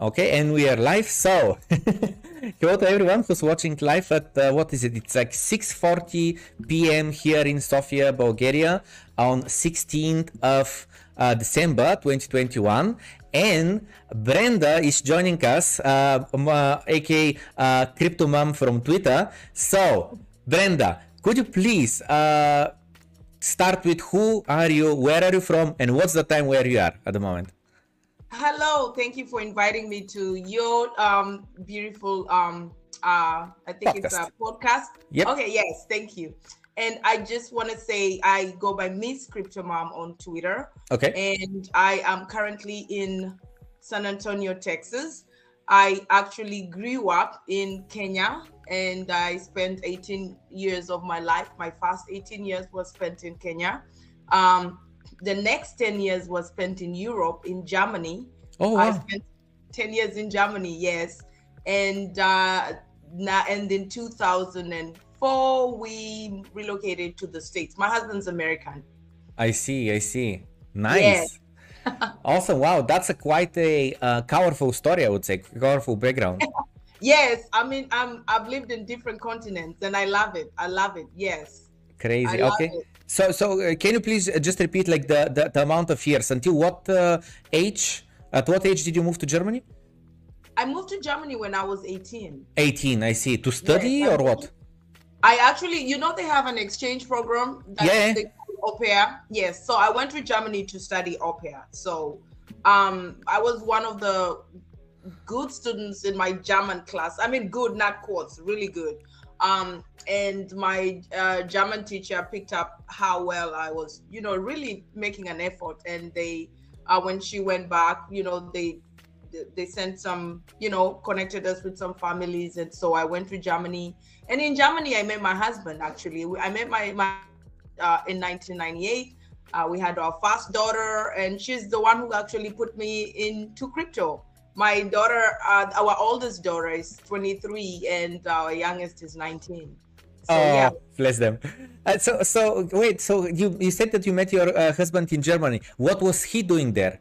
Okay, and we are live. So, hello to everyone who's watching live at uh, what is it? It's like 6:40 p.m. here in Sofia, Bulgaria, on 16th of uh, December 2021. And Brenda is joining us, uh, um, uh, aka uh, Crypto Mom from Twitter. So, Brenda, could you please uh, start with who are you, where are you from, and what's the time where you are at the moment? Hello, thank you for inviting me to your um, beautiful um, uh, I think podcast. it's a podcast. Yep. Okay, yes, thank you. And I just want to say I go by Miss Crypto Mom on Twitter. Okay. And I am currently in San Antonio, Texas. I actually grew up in Kenya and I spent 18 years of my life. My first 18 years was spent in Kenya. Um, the next 10 years was spent in Europe, in Germany. Oh, wow. I spent 10 years in Germany, yes. And uh, now, and in 2004, we relocated to the States. My husband's American. I see, I see. Nice. Yes. awesome. Wow, that's a quite a uh, powerful story, I would say. Powerful background. yes, I mean, I'm I've lived in different continents and I love it. I love it. Yes. Crazy. Okay. It. So, so uh, can you please uh, just repeat like the, the, the amount of years until what uh, age? At what age did you move to Germany? I moved to Germany when I was 18. 18, I see. To study yes, or what? I actually, you know, they have an exchange program. yeah. au pair. Yes. So I went to Germany to study au pair. So um, I was one of the good students in my German class. I mean, good, not quotes, really good. Um, and my uh, German teacher picked up how well I was, you know, really making an effort. And they, uh, when she went back, you know, they they sent some, you know, connected us with some families, and so I went to Germany. And in Germany, I met my husband. Actually, I met my my uh, in 1998. Uh, we had our first daughter, and she's the one who actually put me into crypto my daughter, uh, our oldest daughter is 23 and our youngest is 19. So, oh, yeah. bless them. Uh, so, so wait. So you you said that you met your uh, husband in Germany. What was he doing there?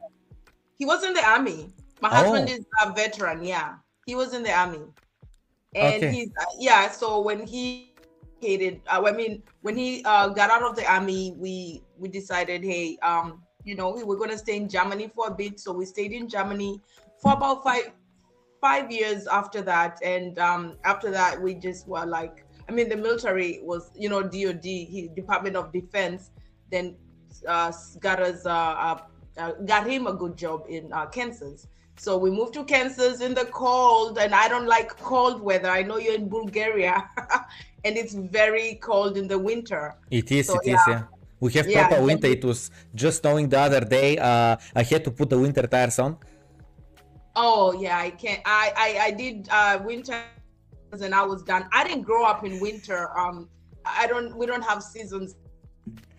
He was in the army. My husband oh. is a veteran. Yeah, he was in the army, and okay. he's uh, yeah. So when he hated, uh, I mean, when he uh, got out of the army, we we decided, hey, um, you know, we were gonna stay in Germany for a bit. So we stayed in Germany for about five five years after that. And um after that we just were like i mean the military was you know dod he, department of defense then uh, got us uh, uh, got him a good job in uh, kansas. So we moved to kansas in the cold and i don't like cold weather. I know you're in bulgaria and it's very cold in the winter. It is so, it yeah. is yeah. we have proper winter. It was just snowing the other day. Uh, i had to put the winter tires on Oh yeah, I can't. I I, I did uh, winter and I was done. I didn't grow up in winter. Um, I don't. We don't have seasons,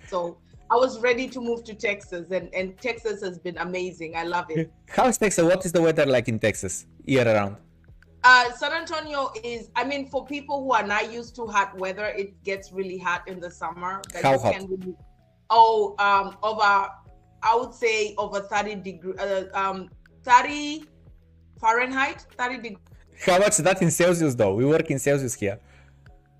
so I was ready to move to Texas, and and Texas has been amazing. I love it. How is Texas? What is the weather like in Texas year around? Uh, San Antonio is. I mean, for people who are not used to hot weather, it gets really hot in the summer. How hot? Really, oh, um, over. I would say over thirty degree. Uh, um, thirty Fahrenheit, 30 degrees. How much is that in Celsius though? We work in Celsius here.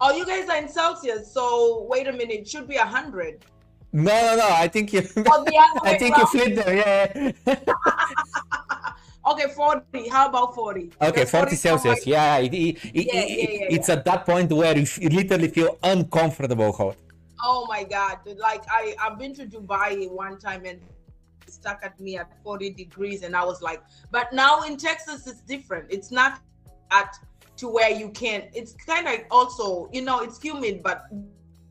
Oh, you guys are in Celsius. So wait a minute, it should be 100. No, no, no. I think you. Oh, I think you flipped them. Yeah. okay, 40. How about 40? Okay, 40, 40 Celsius. Yeah, it, it, it, yeah, yeah, yeah, it's at that point where you, you literally feel uncomfortable hot. Oh my God. Like, I, I've been to Dubai one time and stuck at me at 40 degrees and i was like but now in texas it's different it's not at to where you can't it's kind of also you know it's humid but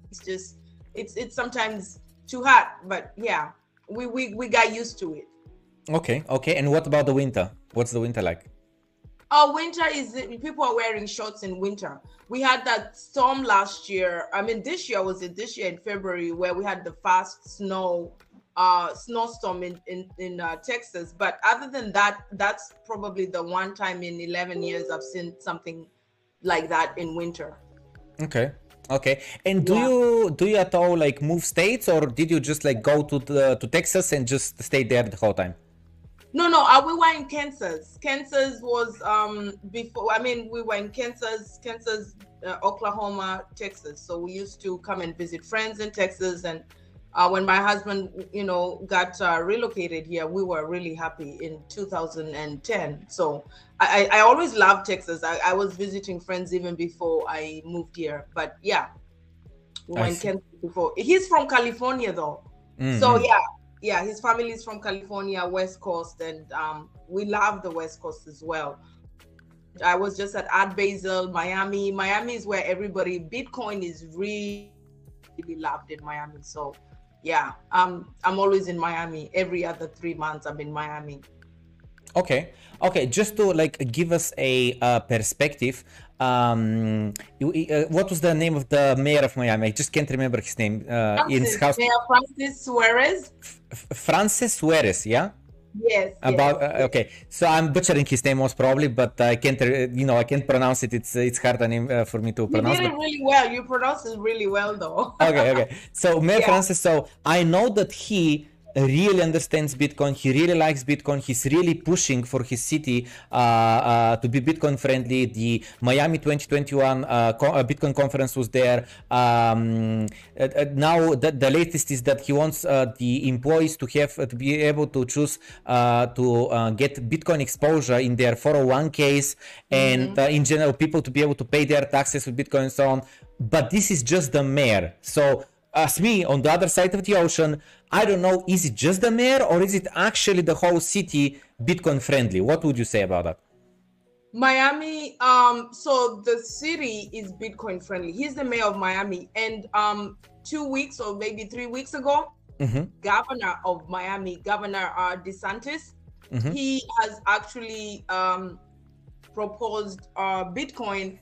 it's just it's it's sometimes too hot but yeah we we, we got used to it okay okay and what about the winter what's the winter like Oh, winter is people are wearing shorts in winter. We had that storm last year. I mean, this year was it this year in February where we had the fast snow uh, snowstorm in in, in uh, Texas. But other than that, that's probably the one time in 11 years I've seen something like that in winter. Okay. Okay. And do yeah. you do you at all like move states or did you just like go to the to Texas and just stay there the whole time? No, no, uh, we were in Kansas. Kansas was um before. I mean, we were in Kansas, Kansas, uh, Oklahoma, Texas. So we used to come and visit friends in Texas. And uh, when my husband, you know, got uh, relocated here, we were really happy in 2010. So I, I always loved Texas. I, I was visiting friends even before I moved here. But yeah, we were in Kansas before. He's from California though. Mm-hmm. So yeah, yeah, his family is from California, West Coast, and um, we love the West Coast as well. I was just at Art Basel, Miami. Miami is where everybody Bitcoin is really, really loved in Miami. So yeah, um, I'm always in Miami. Every other three months, I'm in Miami. Okay, okay. Just to like give us a uh, perspective, um, you, uh, what was the name of the mayor of Miami? I just can't remember his name. Uh, Francis, in his house. Mayor Francis Suarez. F- Francis Suarez, yeah. Yes. About yes. Uh, okay, so I'm butchering his name most probably, but I can't, you know, I can't pronounce it. It's it's hard name uh, for me to pronounce. You did it really well. You pronounce it really well, though. okay, okay. So Mayor yeah. Francis. So I know that he really understands Bitcoin. He really likes Bitcoin. He's really pushing for his city uh, uh, to be Bitcoin friendly. The Miami 2021 uh, co- uh, Bitcoin conference was there. Um, uh, uh, now the, the, latest is that he wants the employees to have to be able to choose to get Bitcoin exposure in their 401ks and mm-hmm. in general people to be able to pay their taxes with Bitcoin and so on. But this is just the mayor. So as me on the other side of the ocean, I don't know, is it just the mayor or is it actually the whole city Bitcoin friendly? What would you say about that? Miami, um, so the city is Bitcoin friendly. He's the mayor of Miami. And um two weeks or maybe three weeks ago, mm-hmm. governor of Miami, Governor uh, DeSantis, mm-hmm. he has actually um proposed uh Bitcoin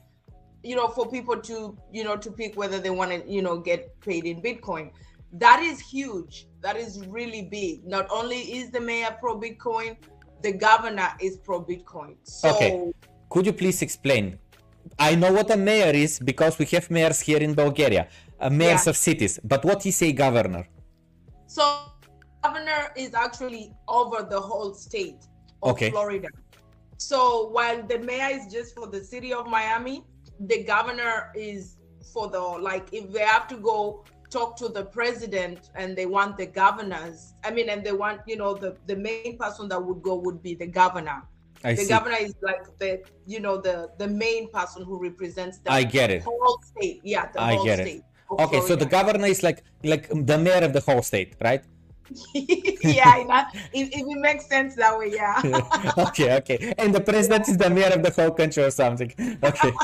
you know for people to you know to pick whether they want to you know get paid in bitcoin that is huge that is really big. Not only is the mayor pro bitcoin the governor is pro bitcoin. So okay. Could you please explain? I know what a mayor is because we have mayors here in bulgaria uh, mayors yeah. of cities. But what is a governor? So governor is actually over the whole state of okay. florida. So while the mayor is just for the city of miami the governor is for the like if they have to go talk to the president and they want the governors i mean and they want you know the the main person that would go would be the governor I the see. governor is like the you know the the main person who represents the I get it. whole state. Yeah, I get it. Okay, so the governor is like like the mayor of the whole state, right? yeah, if, if it makes sense that way, yeah. okay, okay. And the president is the mayor of the whole country or something. Okay.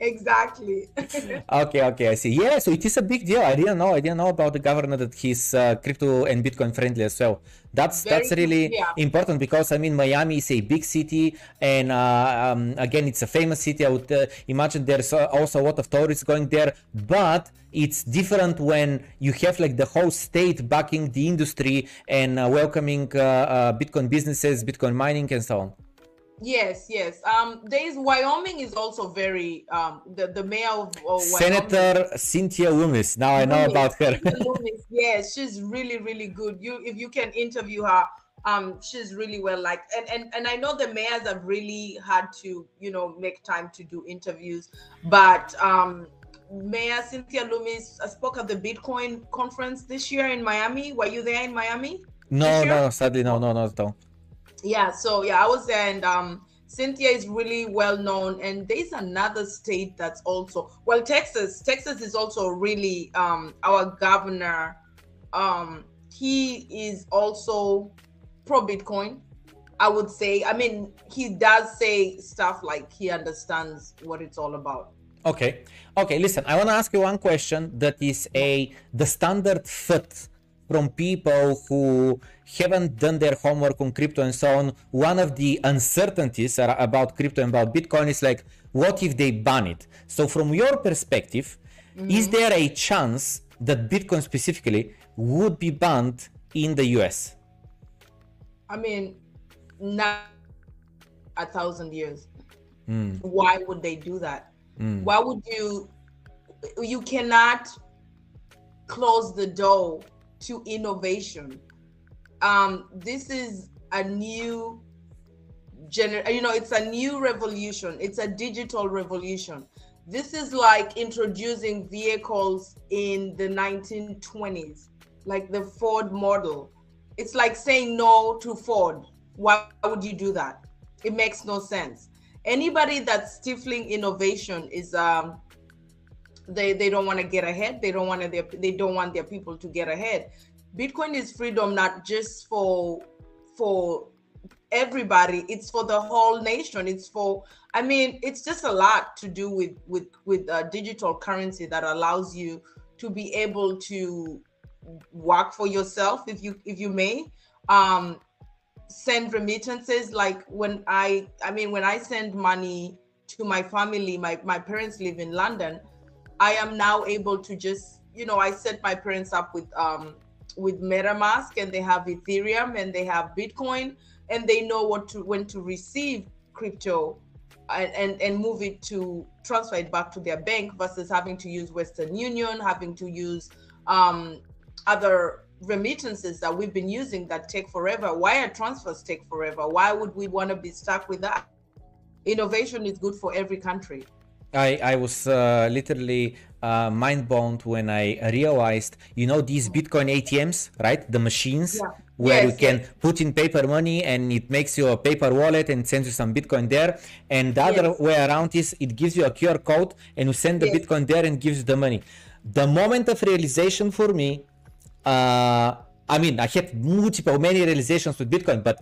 exactly. okay, okay, I see. Yeah, so it is a big deal. I didn't know. I didn't know about the governor that he's uh, crypto and Bitcoin friendly as well. That's Very that's really yeah. important because I mean Miami is a big city, and uh, um, again it's a famous city. I would uh, imagine there's uh, also a lot of tourists going there, but it's different when you have like the whole state backing the industry and uh, welcoming uh, Bitcoin businesses, Bitcoin mining, and so on. Yes, yes. Um, there's Wyoming is also very um the, the mayor of uh, Senator Cynthia Lummis. Now I know about her. Yes, she's really really good. You if you can interview her, um, she's really well liked. And and and I know the mayors have really had to you know make time to do interviews, but um. Mayor Cynthia Lummis spoke at the Bitcoin conference this year in Miami. Were you there in Miami? No, no, sadly, no, no, no, no yeah so yeah i was there and um cynthia is really well known and there's another state that's also well texas. Texas is also really um our governor. Um he is also pro bitcoin i would say. I mean he does say stuff like he understands what it's all about. Okay. Okay listen i want to ask you one question that is a the standard fit from people who haven't done their homework on crypto and so on. One of the uncertainties about crypto and about Bitcoin is like, what if they ban it? So, from your perspective, mm-hmm. is there a chance that Bitcoin specifically would be banned in the US? I mean, not a thousand years. Mm. Why would they do that? Mm. Why would you? You cannot close the door to innovation. Um, this is a new gener you know it's a new revolution. It's a digital revolution. This is like introducing vehicles in the 1920s like the ford model. It's like saying no to ford. Why would you do that? It makes no sense. Anybody that's stifling innovation is um they they don't want to get ahead. They don't want to they don't want their people to get ahead. Bitcoin is freedom not just for for everybody. It's for the whole nation. It's for i mean it's just a lot to do with with with a digital currency that allows you to be able to work for yourself if you if you may. Um send remittances like when i i mean when i send money to my family my my parents live in london i am now able to just you know i set my parents up with um with metamask and they have ethereum and they have bitcoin and they know what to when to receive crypto and, and, and move it to transfer it back to their bank versus having to use Western Union, having to use um, other remittances that we've been using that take forever. Wire transfers take forever. Why would we want to be stuck with that? Innovation is good for every country. I, I was uh, literally uh, mind blown when I realized, you know, these Bitcoin ATMs, right? The machines yeah where yes, you can yes. put in paper money and it makes you a paper wallet and sends you some bitcoin there and the other yes. way around is it gives you a qr code and you send the bitcoin there and gives you the money the moment of realization for me uh, i mean i had multiple many realizations with bitcoin but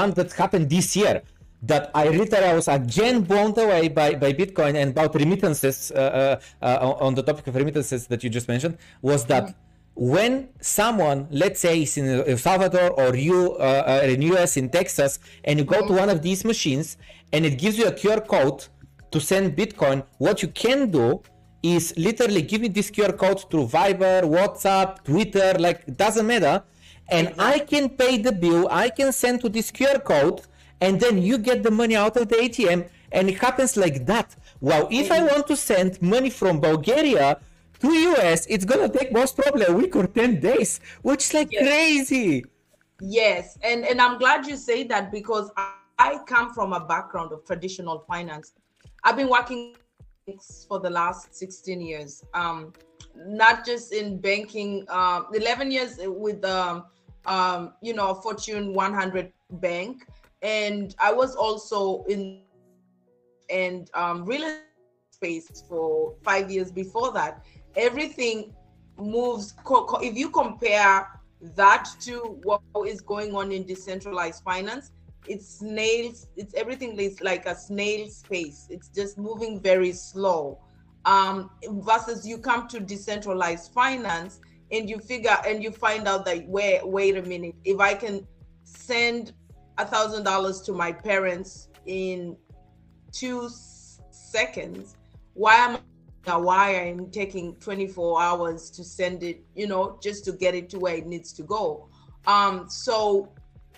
one that happened this year that I literally was again blown away by, by Bitcoin and about remittances uh, uh, uh on the topic of remittances that you just mentioned was that mm-hmm when someone, let's say is in El Salvador or you uh, uh in US in Texas, and you go to one of these machines and it gives you a QR code to send Bitcoin, what you can do is literally give me this QR code through Viber, WhatsApp, Twitter, like it doesn't matter. And I can pay the bill, I can send to this QR code, and then you get the money out of the ATM, and it happens like that. Well, if I want to send money from Bulgaria to US, it's gonna take most probably a week or 10 days, which is like yes. crazy. Yes, and, and I'm glad you say that because I, I come from a background of traditional finance. I've been working for the last 16 years. Um, not just in banking, um, 11 years with um, um, you know, Fortune 100 bank, and I was also in and um, real space for five years before that. Everything moves if you compare that to what is going on in decentralized finance it's snails it's everything is like a snail space. It's just moving very slow. Um versus you come to decentralized finance and you figure and you find out that wait wait a minute. If i can send a thousand dollars to my parents in two seconds why am I, why I'm taking 24 hours to send it, you know, just to get it to where it needs to go. Um, so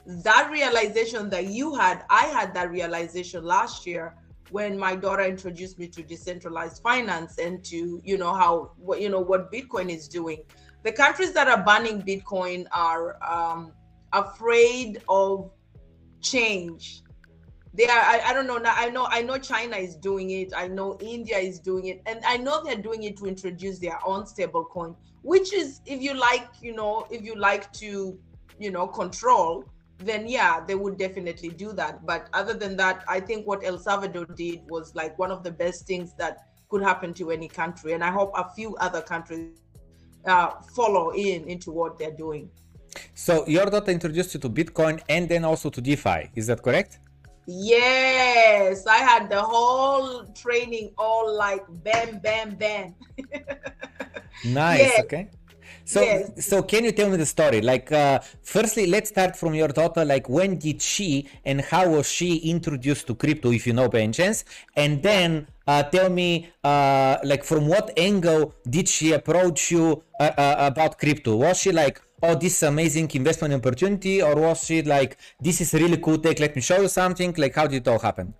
that realization that you had, I had that realization last year when my daughter introduced me to decentralized finance and to, you know, how what you know what Bitcoin is doing. The countries that are banning Bitcoin are um, afraid of change. They are I, I don't know now i know i know china is doing it i know india is doing it and i know they're doing it to introduce their own stable coin which is if you like you know if you like to you know control then yeah they would definitely do that. But other than that i think what el salvador did was like one of the best things that could happen to any country and i hope a few other countries uh, follow in into what they're doing so your daughter introduced you to bitcoin and then also to defi is that correct Yes, I had the whole training all like bam, bam, bam. nice. Yes. Okay. So, yes. so can you tell me the story? Like, uh, firstly, let's start from your daughter. Like, when did she and how was she introduced to crypto, if you know by any chance? And then uh, tell me, uh, like, from what angle did she approach you uh, uh, about crypto? Was she like, oh, this is amazing investment opportunity, or was it like, this is really cool tech, let me show you something? Like, how did it all happen?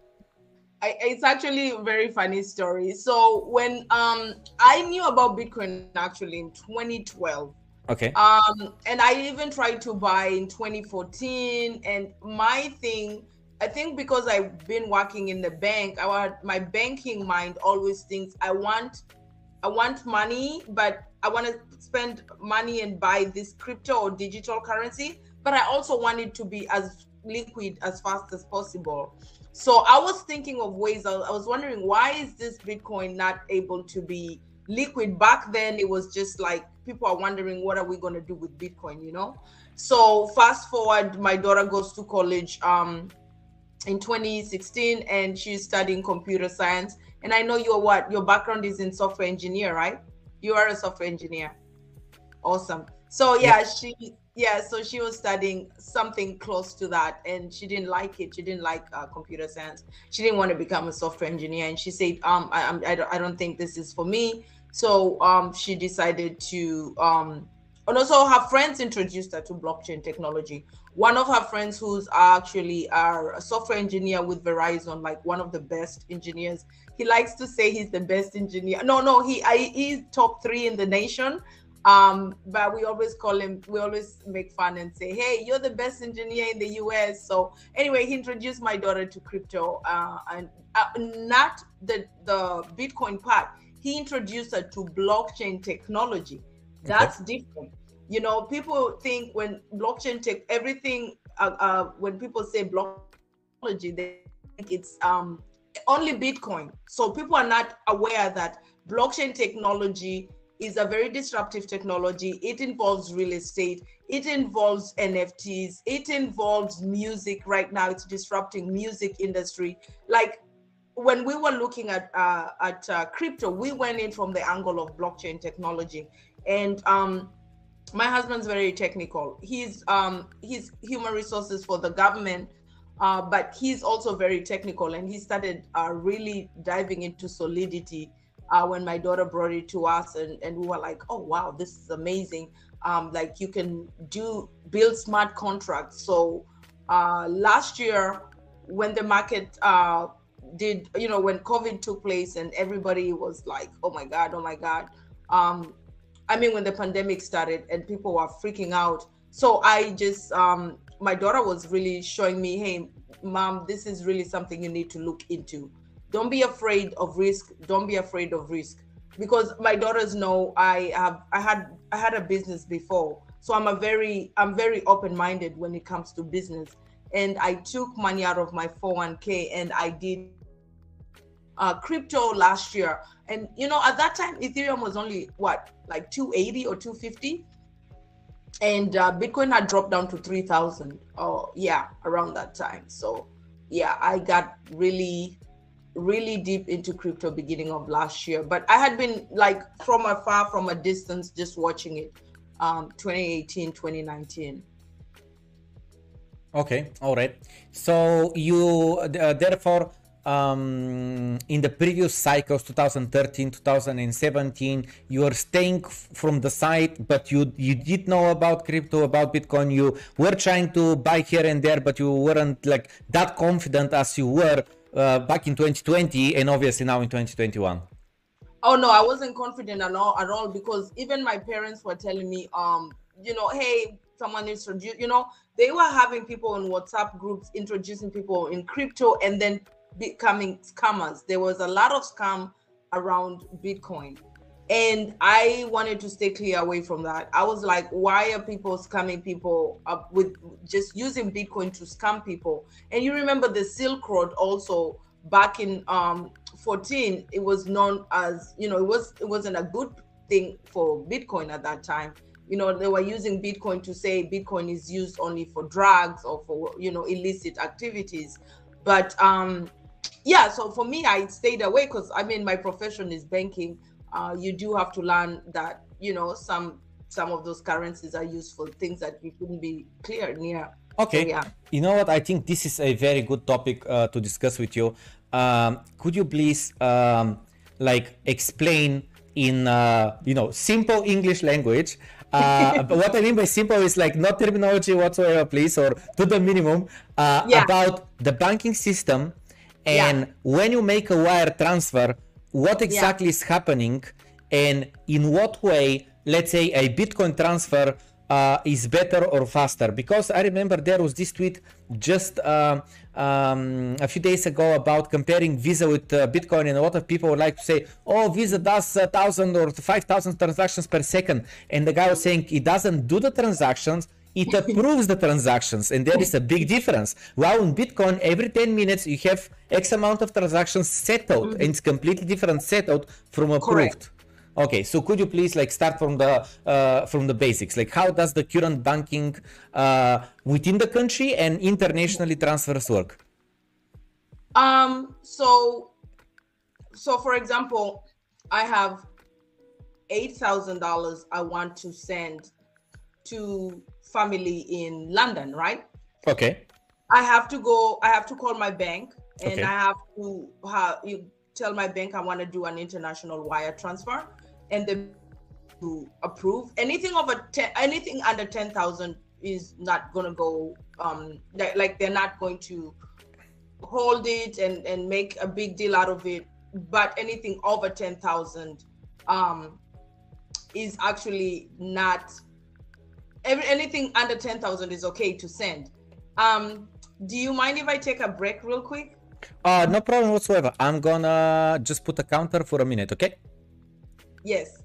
I, it's actually a very funny story. So when um I knew about Bitcoin actually in 2012, Okay. Um, and I even tried to buy in 2014. And my thing, I think because I've been working in the bank, I want my banking mind always thinks I want I want money, but I want to spend money and buy this crypto or digital currency, but I also want it to be as liquid as fast as possible. So I was thinking of ways. I was wondering why is this Bitcoin not able to be liquid? Back then, it was just like people are wondering what are we going to do with Bitcoin, you know? So fast forward, my daughter goes to college um, in 2016, and she's studying computer science. And I know your what your background is in software engineer, right? You are a software engineer. Awesome. So yeah, yeah. she yeah so she was studying something close to that and she didn't like it. She didn't like uh, computer science. She didn't want to become a software engineer and she said um i I'm, I, don't, I don't think this is for me. So um she decided to um and also her friends introduced her to blockchain technology. One of her friends who's actually a software engineer with verizon like one of the best engineers. He likes to say he's the best engineer. No no he I, he's top three in the nation um, but we always call him, we always make fun and say, Hey, you're the best engineer in the US. So anyway, he introduced my daughter to crypto uh, and uh, not the, the Bitcoin part. He introduced her to blockchain technology. That's okay. different. You know, people think when blockchain tech, everything, uh, uh, when people say blockchain, they think it's um, only Bitcoin. So people are not aware that blockchain technology is a very disruptive technology. It involves real estate. It involves NFTs. It involves music. Right now, it's disrupting music industry. Like when we were looking at uh, at uh, crypto, we went in from the angle of blockchain technology, and um, my husband's very technical. He's um, he's human resources for the government, uh, but he's also very technical, and he started uh, really diving into solidity uh, when my daughter brought it to us and, and we were like oh wow this is amazing. Um, like you can do build smart contracts. So uh, last year when the market uh, did you know when covid took place and everybody was like oh my god oh my god. Um, i mean when the pandemic started and people were freaking out. So i just um, my daughter was really showing me hey mom this is really something you need to look into don't be afraid of risk. Don't be afraid of risk. Because my daughters know i have i had i had a business before. So i'm a very i'm very open-minded when it comes to business. And i took money out of my 401k and i did uh, crypto last year. And you know at that time ethereum was only what like 280 or 250 and uh, bitcoin had dropped down to 3000 oh yeah around that time. So yeah i got really really deep into crypto beginning of last year but i had been like from afar from a distance just watching it um 2018 2019 okay all right. So you uh, therefore um, in the previous cycles 2013 2017 you were staying from the side but you you did know about crypto about bitcoin. You were trying to buy here and there but you weren't like that confident as you were uh, back in 2020 and obviously now in 2021? Oh no, I wasn't confident at all at all because even my parents were telling me, um, you know, hey, someone introduced, you know, they were having people in WhatsApp groups introducing people in crypto and then becoming scammers. There was a lot of scam around Bitcoin and i wanted to stay clear away from that. I was like why are people scamming people up with just using bitcoin to scam people? And you remember the silk road also back in um 14 it was known as you know it was it wasn't a good thing for bitcoin at that time. You know they were using bitcoin to say bitcoin is used only for drugs or for you know illicit activities. But um yeah so for me i stayed away because i mean my profession is banking uh, you do have to learn that you know some some of those currencies are used for things that you couldn't be clear near. Okay. So, yeah. You know what? I think this is a very good topic uh, to discuss with you. Um, could you please um, like explain in uh, you know simple English language? Uh, what I mean by simple is like not terminology whatsoever, please, or to the minimum uh, yeah. about the banking system and yeah. when you make a wire transfer what exactly yeah. is happening and in what way let's say a Bitcoin transfer uh, is better or faster? Because I remember there was this tweet just uh, um, a few days ago about comparing Visa with uh, Bitcoin, and a lot of people would like to say, "Oh, Visa does a thousand or five thousand transactions per second," and the guy was saying it doesn't do the transactions. It approves the transactions, and there is a big difference. While in Bitcoin, every 10 minutes you have X amount of transactions settled, mm-hmm. and it's completely different settled from approved. Correct. Okay, so could you please like start from the uh, from the basics? Like how does the current banking uh, within the country and internationally transfers work? Um. So, so for example, I have eight thousand dollars I want to send to family in London, right? Okay. I have to go. I have to call my bank, and okay. I have to have you tell my bank I want to do an international wire transfer and then to approve anything over 10 anything under 10,000 is not going to go um like they're not going to hold it and and make a big deal out of it but anything over 10,000 um is actually not every, anything under 10,000 is okay to send. Um do you mind if i take a break real quick? Uh no problem whatsoever. I'm gonna just put a counter for a minute okay? Yes.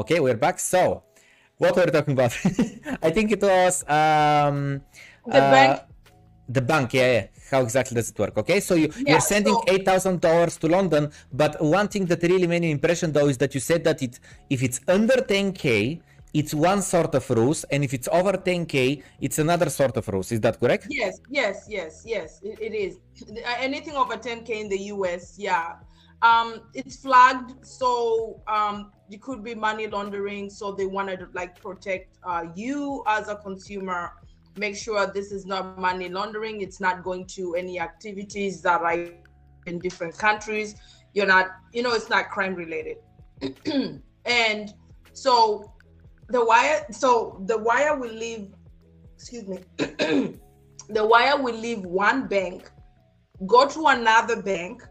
Okay, we're back. So what were we talking about? I think it was um, The uh, bank. The bank, yeah, yeah. How exactly does it work? Okay, so you, Yeah, you're sending so- eight thousand dollars to London, but one thing that really made an impression though is that you said that it if it's under 10k, it's one sort of rules, and if it's over 10k, it's another sort of rules. Is that correct? Yes, yes, yes, yes. It, it is anything over 10k in the US. Yeah, um, it's flagged, so um, it could be money laundering. So they wanted to like protect uh, you as a consumer. Make sure this is not money laundering. It's not going to any activities that are in different countries. You're not, you know, it's not crime related. and so the wire, so the wire will leave. Excuse me. the wire will leave one bank, go to another bank.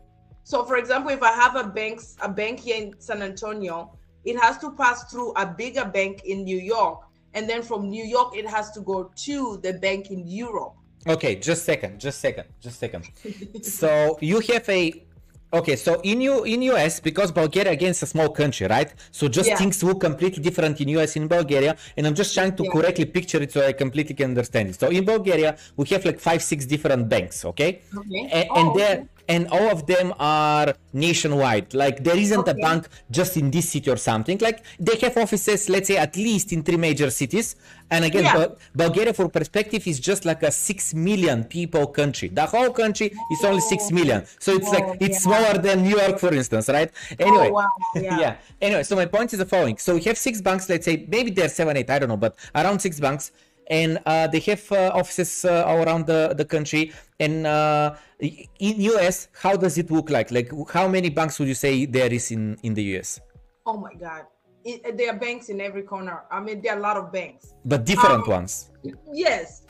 So, for example, if I have a bank, a bank here in San Antonio, it has to pass through a bigger bank in New York, and then from New York, it has to go to the bank in Europe. Okay, just second, just second, just second. so you have a okay. So in you in US because Bulgaria again is a small country, right? So just Yeah. things look completely different in US in Bulgaria, and I'm just trying to Yeah. correctly picture it so I completely can understand it. So in Bulgaria we have like five six different banks, okay? Okay. And, Oh, and okay. There and all of them are nationwide. Like there isn't a bank just in this city or something. Like they have offices, let's say at least in three major cities. And again, Yeah. Bul- Bulgaria, for perspective, is just like a six million people country. The whole country is only six oh. million, so it's like Oh, it's yeah. smaller than New York, for instance, right? Oh, anyway, Oh, wow, yeah. Anyway, so my point is the following: so we have six banks. Let's say maybe they're seven, eight, I don't know, but around six banks. And uh, they have uh, offices uh, all around the, the country. And uh, in US, how does it look like? Like, how many banks would you say there is in, in the US? Oh my God. It, there are banks in every corner. I mean, there are a lot of banks. But different Um, ones. Yes.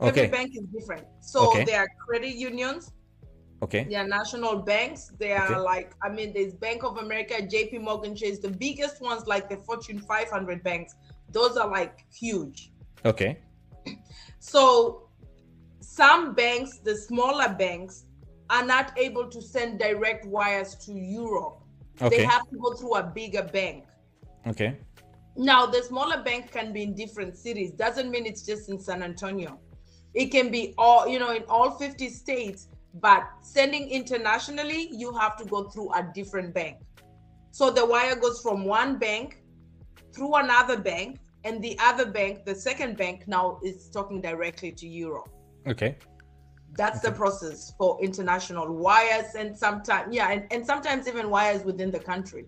Okay. Every bank is different. So Okay. there are credit unions, Okay. there are national banks, there are Okay. like, I mean, there's Bank of America, JP Morgan Chase, the biggest ones like the Fortune 500 banks. Those are like huge. Okay. So some banks, the smaller banks, are not able to send direct wires to Europe. Okay. They have to go through a bigger bank. Okay. Now, the smaller bank can be in different cities. Doesn't mean it's just in San Antonio. It can be all, you know, in all 50 states, but sending internationally, you have to go through a different bank. So the wire goes from one bank through another bank, and the other bank, the second bank, now is talking directly to Europe. Okay. That's the process for international wires, and sometimes, yeah, and, and sometimes even wires within the country.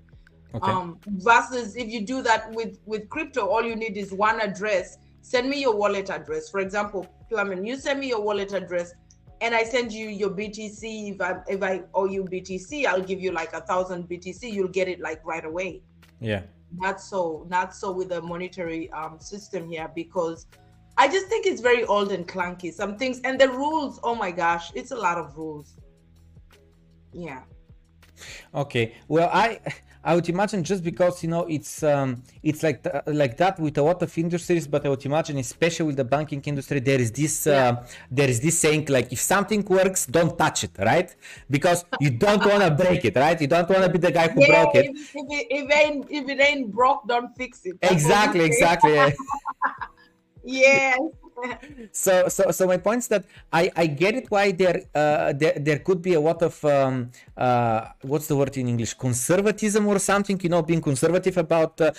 Okay. Um, versus if you do that with with crypto, all you need is one address. Send me your wallet address. For example, Plamen, you send me your wallet address, and I send you your BTC. If I if I owe you BTC, I'll give you like a thousand BTC. You'll get it like right away. yeah. Not so, not so with the monetary um, system here because I just think it's very old and clunky. Some things and the rules. Oh my gosh, it's a lot of rules. Yeah. Okay. Well, I I would imagine just because you know it's um it's like th- like that with a lot of industries, but I would imagine especially with the banking industry there is this uh, there is this saying like if something works, don't touch it, right? Because you don't want to break it, right? You don't want to be the guy who Yeah, broke it. if, if, it, if, it ain't, if it ain't broke, don't fix it. That's Exactly, exactly. yeah. Yes. So so so my point is that I I get it why there uh there, there could be a lot of um uh what's the word in English conservatism or something you know being conservative about uh,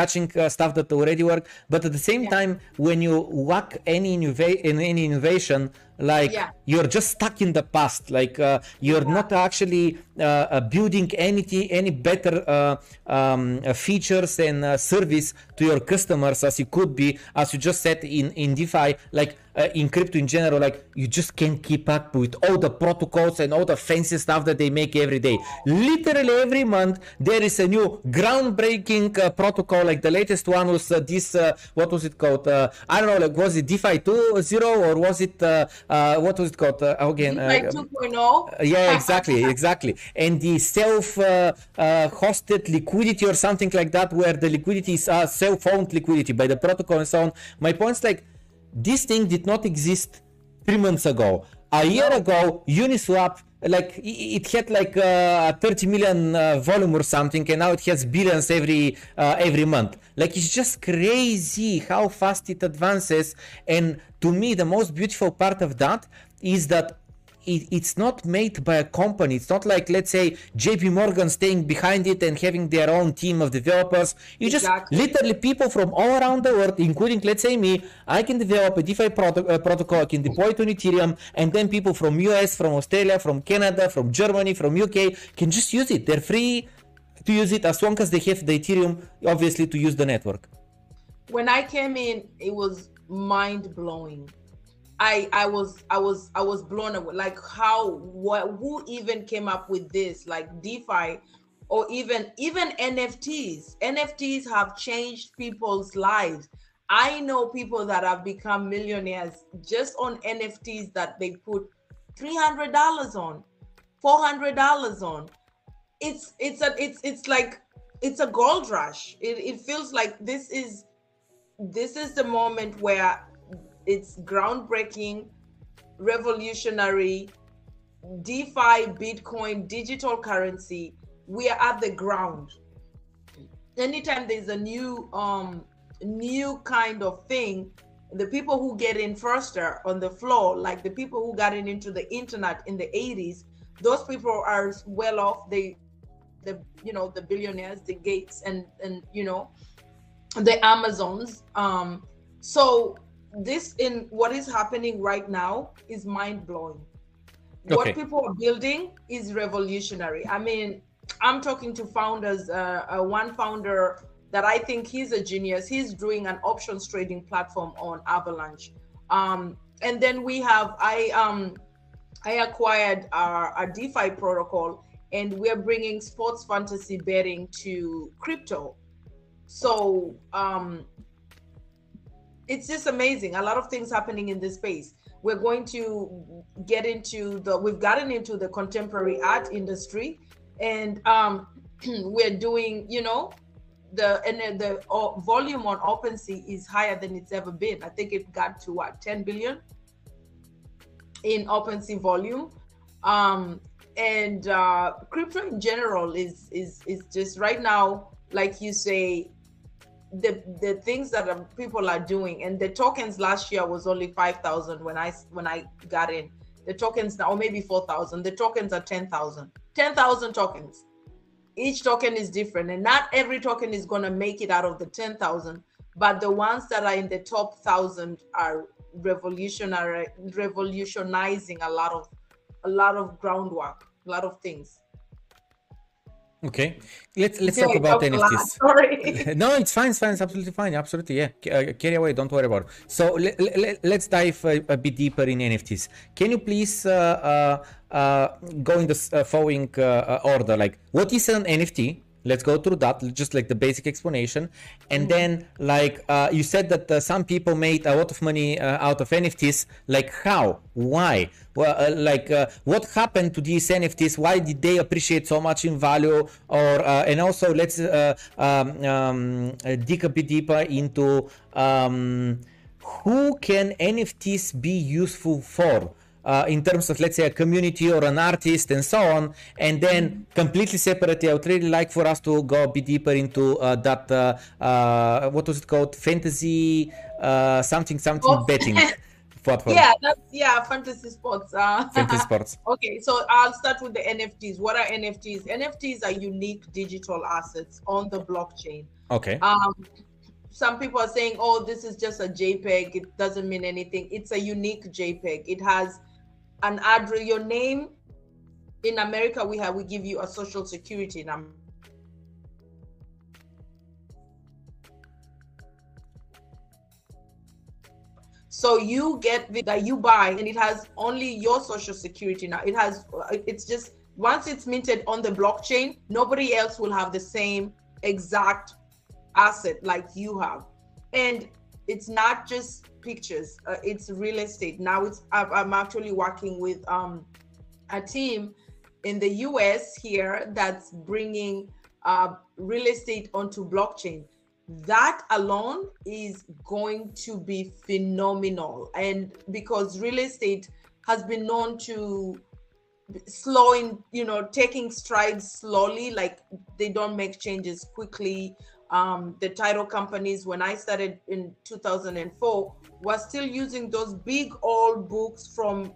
touching uh, stuff that already work but at the same Yeah. time when you whack any innova- any innovation like Yeah. you're just stuck in the past. Like uh, you're not actually uh, uh, building anything any better uh, um, uh, features and uh, service to your customers as you could be as you just said in in defi. Like uh, in crypto in general like you just can't keep up with all the protocols and all the fancy stuff that they make every day. Literally every month there is a new groundbreaking uh, protocol like the latest one was uh, this uh, what was it called? Uh, i don't know like was it defi 2.0 or was it uh, uh, what was it called? Uh, again like 2.0. yeah exactly exactly. And the self hosted liquidity or something like that where the liquidity is uh, self owned liquidity by the protocol and so on. My point is like this thing did not exist three months ago. A year ago uniswap like it had like uh, 30 million uh, volume or something and now it has billions every uh, every month. Like it's just crazy how fast it advances and to me the most beautiful part of that is that it, it's not made by a company. It's not like, let's say, JP Morgan staying behind it and having their own team of developers. You exactly. just literally people from all around the world, including, let's say, me, I can develop a DeFi proto- uh, protocol, I can deploy it on Ethereum, and then people from US, from Australia, from Canada, from Germany, from UK can just use it. They're free to use it as long as they have the Ethereum, obviously, to use the network. When I came in, it was mind blowing I I was I was I was blown away. Like how what who even came up with this? Like DeFi or even even NFTs. NFTs have changed people's lives. I know people that have become millionaires just on NFTs that they put $300 on, $400 on. It's it's a it's it's like it's a gold rush. It, it feels like this is this is the moment where it's groundbreaking, revolutionary, DeFi, Bitcoin, digital currency. We are at the ground. Anytime there's a new um new kind of thing, the people who get in first are on the floor, like the people who got in into the internet in the 80s, those people are well off. They the you know the billionaires, the Gates and and you know the Amazons. Um so this in what is happening right now is mind blowing. Okay. What people are building is revolutionary. I mean, I'm talking to founders. Uh, uh, one founder that I think he's a genius. He's doing an options trading platform on Avalanche. Um, and then we have I um I acquired our, our DeFi protocol, and we're bringing sports fantasy betting to crypto. So um, it's just amazing. A lot of things happening in this space. We're going to get into the we've gotten into the contemporary art industry, and um, we're doing you know the and the uh, volume on OpenSea is higher than it's ever been. I think it got to what 10 billion in OpenSea volume. Um, and uh, crypto in general is is is just right now, like you say, the the things that um, people are doing and the tokens last year was only 5000 when i when i got in. The tokens now or maybe 4000 the tokens are 10000 10000 tokens. Each token is different and not every token is going to make it out of the 10000 but the ones that are in the top 1000 are revolutionary revolutionizing a lot of a lot of groundwork a lot of things Okay, let's let's talk about NFTs. Sorry. no, it's fine. It's fine. It's absolutely fine. Absolutely, yeah. Uh, carry away. Don't worry about it. So let, let, us dive a, a, bit deeper in NFTs. Can you please uh, uh, uh go in the uh, following uh, order? Like, what is an NFT? Let's go through that just like the basic explanation. And mm-hmm. then like uh, you said that uh, some people made a lot of money uh, out of nfts like how? Why? Well uh, like uh, what happened to these nfts why did they appreciate so much in value? Or uh, and also let's um, um, dig a bit deeper into um, who can nfts be useful for uh, in terms of let's say a community or an artist and so on and then completely separately i would really like for us to go a bit deeper into uh, that uh, uh what was it called? Fantasy uh, something something oh. betting platform. Yeah that's yeah fantasy sports uh, fantasy sports. Okay so i'll start with the nfts what are nfts nfts are unique digital assets on the blockchain. Okay. Um some people are saying, oh, this is just a JPEG. It doesn't mean anything. It's a unique JPEG. It has an address, your name. In America, we have we give you a social security number. So you get that you buy, and it has only your social security now. It has it's just once it's minted on the blockchain, nobody else will have the same exact asset like you have. And it's not just pictures uh, it's real estate. Now it's i'm actually working with um, a team in the us here that's bringing uh, real estate onto blockchain. That alone is going to be phenomenal. And because real estate has been known to slowing you know taking strides slowly like they don't make changes quickly um, the title companies when i started in 2004 were still using those big old books from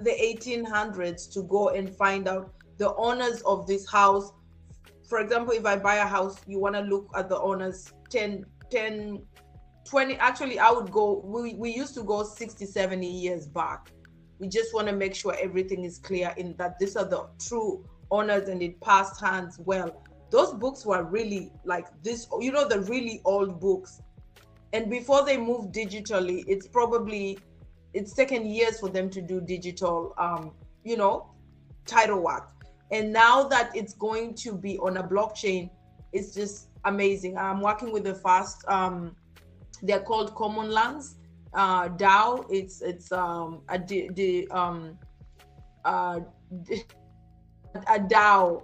the 1800s to go and find out the owners of this house. For example if i buy a house you want to look at the owners 10 10 20 actually i would go we, we used to go 60 70 years back. We just want to make sure everything is clear in that these are the true owners and it passed hands well those books were really like this you know the really old books. And before they move digitally it's probably it's taken years for them to do digital um you know title work. And now that it's going to be on a blockchain it's just amazing. I'm working with the fast um they're called common lands. Uh dao it's it's um a the um uh a dao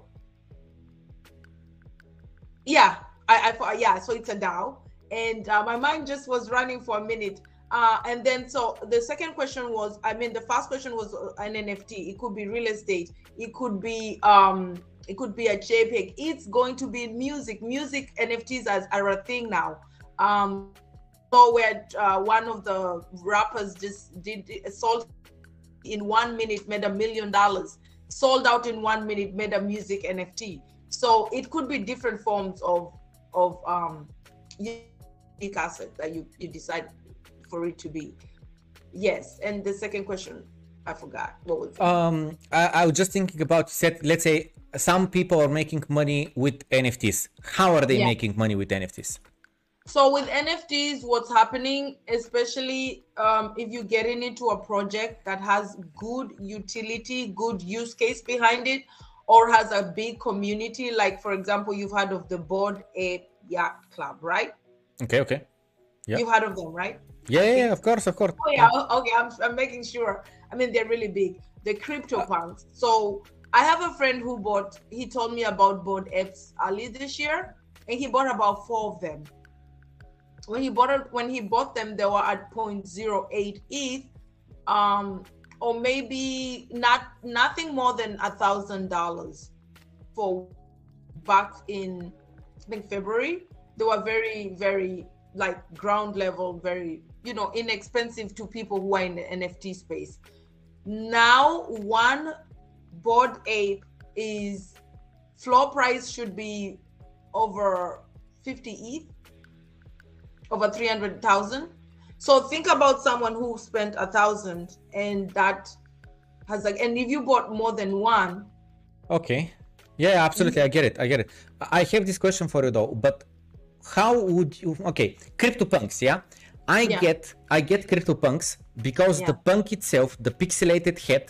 yeah I, I yeah so it's a dao and uh, my mind just was running for a minute. Uh, and then so the second question was i mean the first question was uh, an nft it could be real estate. It could be um it could be a jpeg. It's going to be music. Music nfts as are a thing now. Um so where uh, one of the rappers just did sold in one minute made a million dollars. Sold out in one minute made a music nft so it could be different forms of of um unique asset that you you decide for it to be yes and the second question i forgot what was it? um I, I was just thinking about set let's say some people are making money with nfts how are they Yeah. making money with nfts So with NFTs, what's happening, especially um, if you're getting into a project that has good utility, good use case behind it, or has a big community, like for example, you've heard of the Bored Ape Yacht Club, right? okay okay Yeah. You've heard of them, right? yeah yeah, yeah of course of course Oh yeah, okay. I'm, I'm making sure. I mean, they're really big. The CryptoPunks. So I have a friend who bought. He told me about Bored Apes early this year, and he bought about four of them. When he bought it, when he bought them, they were at 0.08 ETH, um, or maybe not nothing more than a thousand dollars for back in I think February. They were very, very like ground level, very you know inexpensive to people who are in the NFT space. Now one Bored Ape is floor price should be over 50 ETH, over 300,000. So think about someone who spent a thousand and that has like, and if you bought more than one, Okay. Yeah, absolutely. Mm-hmm. I get it. I get it. I have this question for you though, but how would you okay, CryptoPunks, yeah? I Yeah. get I get CryptoPunks because the punk itself, the pixelated head,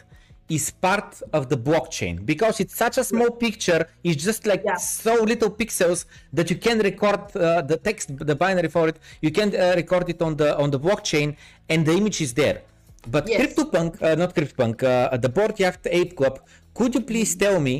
is part of the blockchain because it's such a small picture it's just like Yeah. so little pixels that you can record uh, the text the binary for it you can uh, record it on the on the blockchain and the image is there but Yes. CryptoPunk uh, not CryptoPunk uh, the bored yacht ape club could you please tell me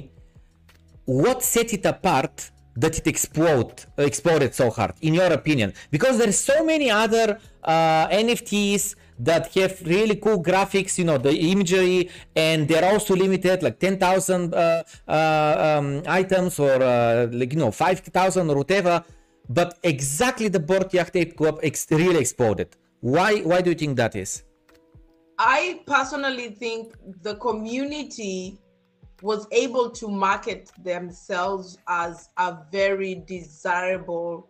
what set it apart that it explode exploded so hard in your opinion because there's so many other uh, nfts that have really cool graphics you know the imagery and they're also limited like 10000 uh, uh, um, items or uh, like you know 5000 or whatever. But exactly the bored yacht ape club ex- really exploded. Why why do you think that is? I personally think the community was able to market themselves as a very desirable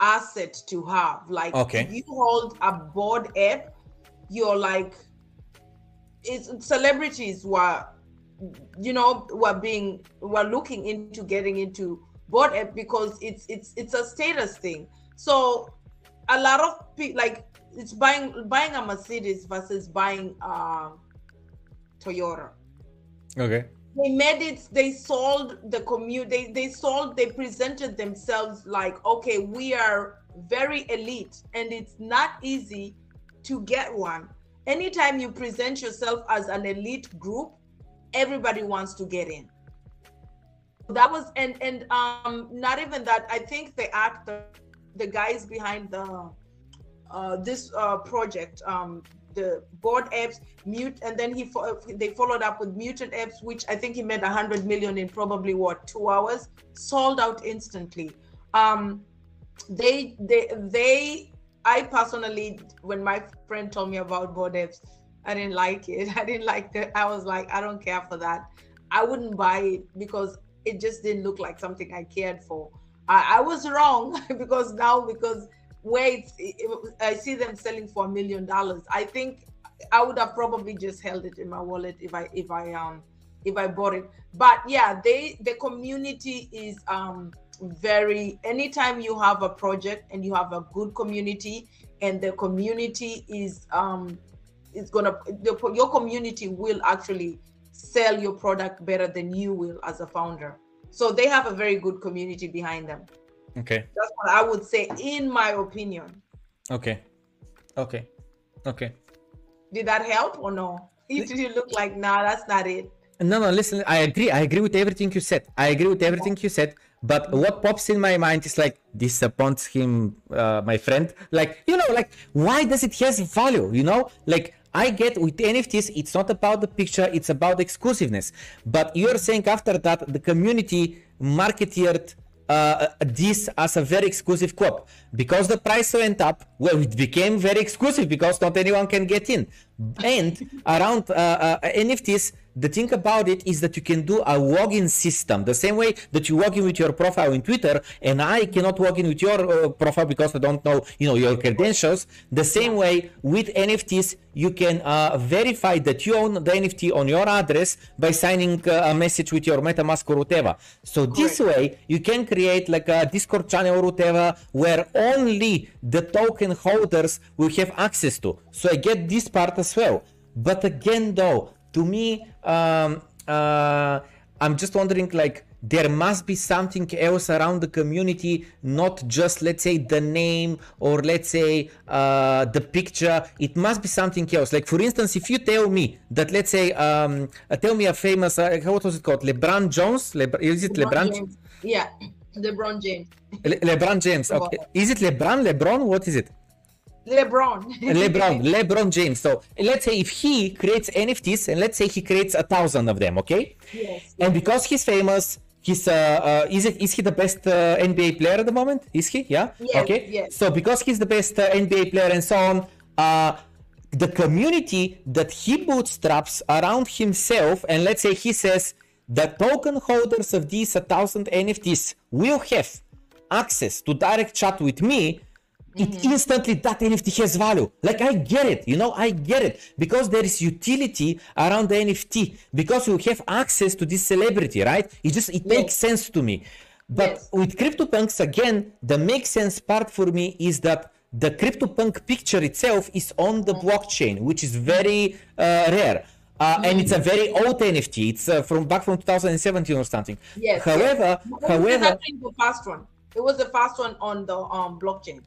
asset to have. Like, Okay. if you hold a Bored Ape, you're like, it's celebrities were, you know, were being were looking into getting into Bored Ape because it's it's it's a status thing. So a lot of people like it's buying buying a Mercedes versus buying a Toyota. okay They made it. They sold the commute. They they sold. They presented themselves like, okay, we are very elite, and it's not easy to get one. Anytime you present yourself as an elite group, everybody wants to get in. That was and and um not even that. I think the actor, the guys behind the uh, this uh, project, um, the Bored Apes, mute, and then he fo- they followed up with mutant apes, which I think he made hundred million in probably what two hours, sold out instantly. Um, they they they I personally, when my friend told me about Bored Apes, I didn't like it. I didn't like that. I was like, I don't care for that. I wouldn't buy it because it just didn't look like something I cared for. I, I was wrong because now because wait, I see them selling for a million dollars. I think I would have probably just held it in my wallet if I if I um if I bought it. But yeah, they the community is um very anytime you have a project and you have a good community and the community is um is gonna the, your community will actually sell your product better than you will as a founder. So they have a very good community behind them. Okay. That's what I would say, in my opinion. Okay. Okay. Okay. Did that help or no? Did you look like, nah, that's not it? No, no, listen, I agree. I agree with everything you said. I agree with everything you said. But what pops in my mind is like, disappoints him, uh, my friend. Like, you know, like, why does it has value? You know, like, I get with NFTs, it's not about the picture, it's about exclusiveness. But you're saying after that, the community marketed uh, this as a very exclusive co-op. Because the price went up well it became very exclusive because not anyone can get in. And around uh, uh, nfts the thing about it is that you can do a login system the same way that you log in with your profile in twitter and i cannot log in with your uh, profile because i don't know you know your credentials. The same way with nfts you can uh, verify that you own the nft on your address by signing uh, a message with your metamask or whatever. So this way you can create like a discord channel or whatever where only the token holders will have access to. So i get this part as well. But again though to me um, uh, i'm just wondering like there must be something else around the community not just let's say the name or let's say uh, the picture. It must be something else. Like for instance if you tell me that let's say um, uh, tell me a famous uh, what was it called? Lebron jones? Le- is it lebron, James. Yeah, LeBron James. Le- lebron james. Okay. Is it lebron lebron? What is it LeBron. LeBron, LeBron James. So let's say if he creates NFTs and let's say he creates a thousand of them, okay? Yes. And because he's famous, he's uh, uh is it is he the best uh, NBA player at the moment? Is he? Yeah. Yes, okay. yes. So because he's the best uh, NBA player and so on, uh, the community that he bootstraps around himself, and let's say he says the token holders of these a thousand NFTs will have access to direct chat with me it instantly that NFT has value. Like I get it, you know, I get it because there is utility around the NFT because you have access to this celebrity, right? It just it makes sense to me. But Yes. with CryptoPunks again, the make sense part for me is that the CryptoPunk picture itself is on the blockchain, which is very uh, rare. Uh, and it's a very old NFT. It's uh, from back from 2017 or something. Yes. However, yes. It was however, the fast one. It was the first one on the um blockchain.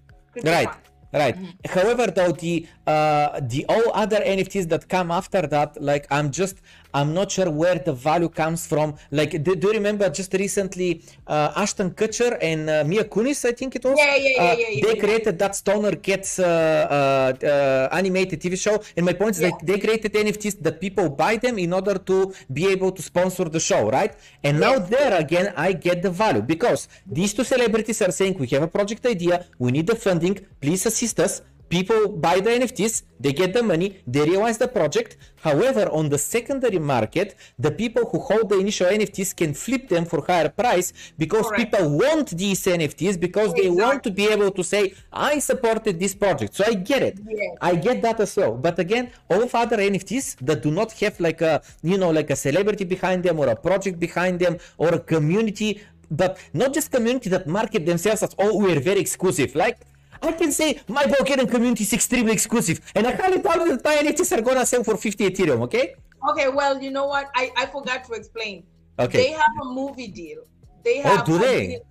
Right right. However though the uh the all other nfts that come after that like i'm just i'm not sure where the value comes from. Like do, do you remember just recently uh, ashton kutcher and uh, mia kunis i think it was? Yeah, yeah, yeah, Uh, yeah, yeah, they yeah. created that stoner cats uh, uh, uh, animated tv show. And my point is Yeah. they created nfts that people buy them in order to be able to sponsor the show right? And now there again i get the value because these two celebrities are saying we have a project idea. We need the funding. Please assist us people buy the nfts they get the money they realize the project however on the secondary market the people who hold the initial nfts can flip them for higher price because Correct. people want these nfts because they want to be able to say i supported this project so i get it Yes. I get that as well. But again, all of other NFTs that do not have like a you know like a celebrity behind them or a project behind them or a community, but not just community that market themselves as oh we're very exclusive. Like I can say my Bulgarian community is extremely exclusive, and I highly doubt that my NFTs are gonna sell for 50 Ethereum. Okay? Okay, well, you know what? I, I forgot to explain. Okay. They have a movie deal. They have Oh, have do they? deal-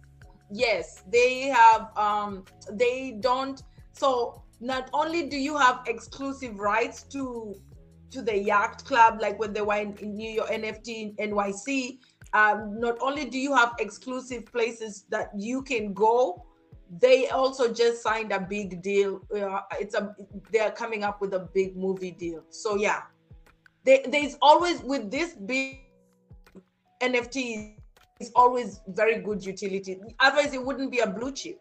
Yes, they have um they don't so not only do you have exclusive rights to to the yacht club like when they were in, in New York NFT in NYC, um, not only do you have exclusive places that you can go they also just signed a big deal. Uh, it's a they're coming up with a big movie deal. So yeah, they, there's always with this big NFT is always very good utility. Otherwise, it wouldn't be a blue chip.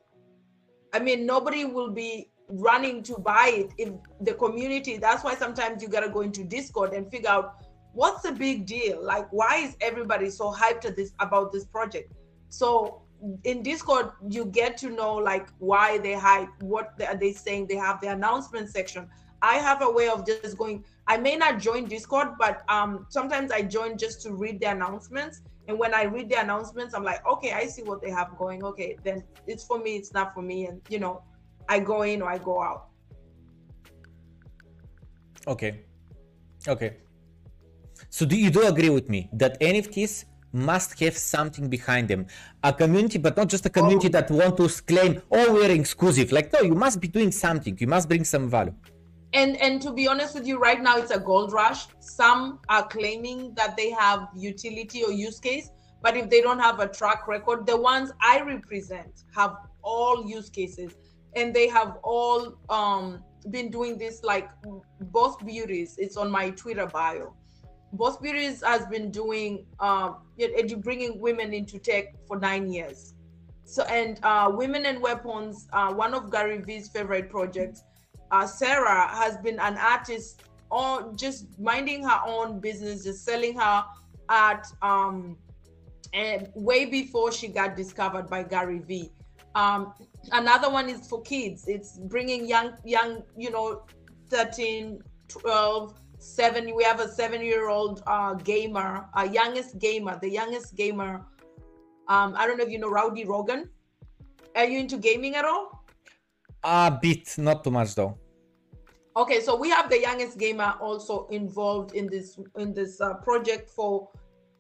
I mean, nobody will be running to buy it if the community. That's why sometimes you gotta go into Discord and figure out what's the big deal. Like, why is everybody so hyped this about this project? So in Discord, you get to know like why they hype, what they, are they saying. They have the announcement section. I have a way of just going. I may not join Discord, but um, sometimes I join just to read the announcements. And when I read the announcements, I'm like, okay, I see what they have going. Okay, then it's for me. It's not for me. And you know, I go in or I go out. Okay. Okay. So do you do agree with me that NFTs must have something behind them. A community but not just a community oh. that want to claim oh we're exclusive. Like no you must be doing something. You must bring some value. And and to be honest with you right now it's a gold rush. Some are claiming that they have utility or use case but if they don't have a track record the ones i represent have all use cases. And they have all um been doing this like Boss Beauties. It's on my twitter bio Boss Beauties has been doing um, bringing women into tech for nine years. So and uh, Women and Weapons, uh, one of Gary Vee's favorite projects. Uh, Sarah has been an artist, on just minding her own business, just selling her art, um, and way before she got discovered by Gary Vee. Um, another one is for kids. It's bringing young, young, you know, 13, 12, seven we have a seven year old uh, gamer a youngest gamer the youngest gamer. Um i don't know if you know rowdy rogan. Are you into gaming at all? A bit not too much though. Okay so we have the youngest gamer also involved in this in this uh, project for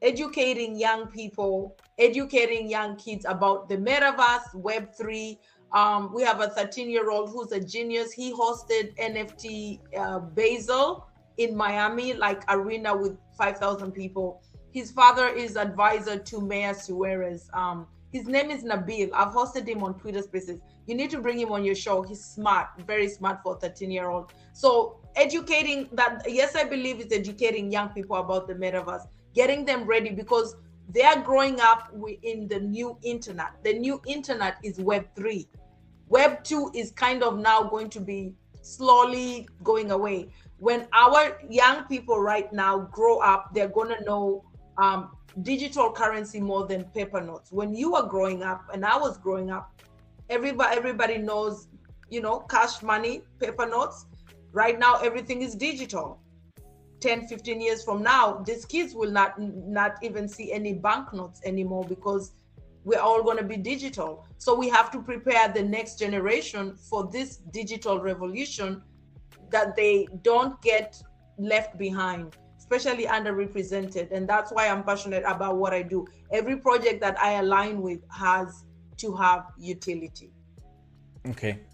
educating young people educating young kids about the metaverse web 3 um, we have a 13 year old who's a genius. He hosted nft uh, Basel in Miami, like arena with 5,000 people. His father is advisor to Mayor Suarez. Um, his name is Nabil. I've hosted him on Twitter Spaces. You need to bring him on your show. He's smart, very smart for a 13 year old. So educating that, yes, I believe it's educating young people about the metaverse, getting them ready because they are growing up in the new internet. The new internet is Web 3. Web 2 is kind of now going to be slowly going away when our young people right now grow up, they're to know um, digital currency more than paper notes. When you were growing up and I was growing up, everybody everybody knows, you know, cash money, paper notes. Right now, everything is digital. 10, 15 years from now, these kids will not not even see any banknotes anymore because we're all going to be digital. So we have to prepare the next generation for this digital revolution that they don't get left behind especially underrepresented. And that's why i'm passionate about what i do. Every project that i align with has to have utility. Okay.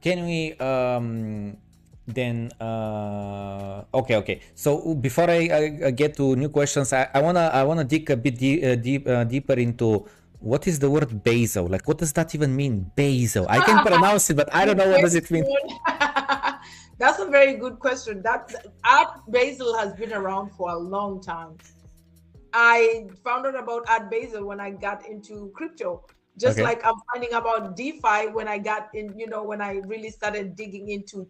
Can we um then uh okay okay. So before i, I get to new questions i, I wanna i wanna dig a bit de- uh, deep uh, deeper into what is the word Basel? Like what does that even mean Basel? I can pronounce it but i don't know what does it mean That's a very good question. That Art Basel has been around for a long time. I found out about Art Basel when I got into crypto. Just okay. like I'm finding about DeFi when I got in, you know, when I really started digging into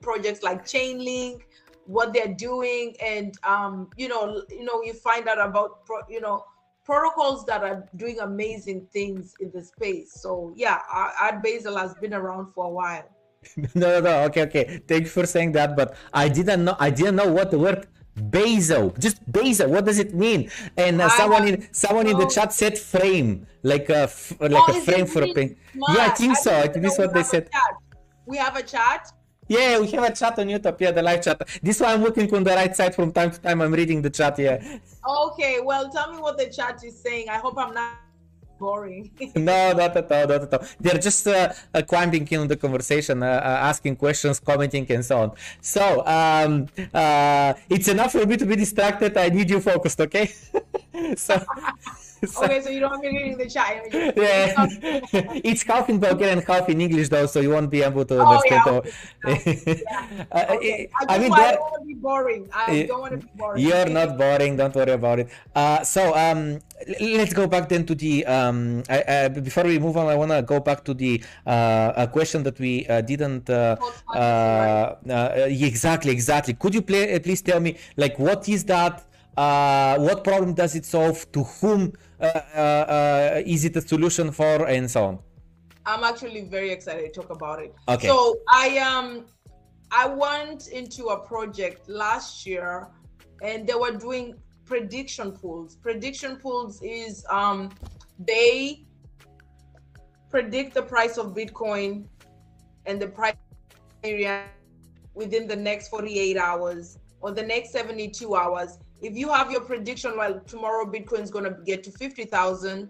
projects like Chainlink, what they're doing, and um, you know, you know, you find out about, pro, you know, protocols that are doing amazing things in the space. So yeah, Art Basel has been around for a while. no, no, no. Okay, okay. Thank you for saying that, but I didn't know. I didn't know what the word Basel. Just Basel. What does it mean? And uh, someone in someone in the chat said frame, like a like oh, a frame for a paint. Yeah, I think I so. I think this is what they said. We have a chat. Yeah, we have a chat on YouTube. Yeah, the live chat. This one I'm looking on the right side from time to time. I'm reading the chat. Yeah. Okay. Well, tell me what the chat is saying. I hope I'm not boring. no, not at all, not at all. They're just uh, uh, climbing in the conversation, uh, uh, asking questions, commenting, and so on. So um, uh, it's enough for me to be distracted. I need you focused, okay? so. Okay, so you don't want me reading the chat. yeah, it's half in Bulgarian, half in English, though, so you won't be able to Oh, understand. yeah, all. yeah. Uh, Okay. I, I mean, want- I don't want to be boring. I Yeah. don't want to be boring. You're not boring. Don't worry about it. Uh, so um, let's go back then to the. Um, I, uh, before we move on, I wanna go back to the uh, a question that we uh, didn't. Uh, uh, uh, exactly, exactly. Could you play, please tell me, like, what is that? Uh, what problem does it solve? To whom uh, uh, uh, is it a solution for, and so on? I'm actually very excited to talk about it. Okay. So I um I went into a project last year and they were doing prediction pools. Prediction pools is um they predict the price of Bitcoin and the price Ethereum within the next 48 hours or the next 72 hours. If you have your prediction, well, tomorrow Bitcoin is going to get to 50,000,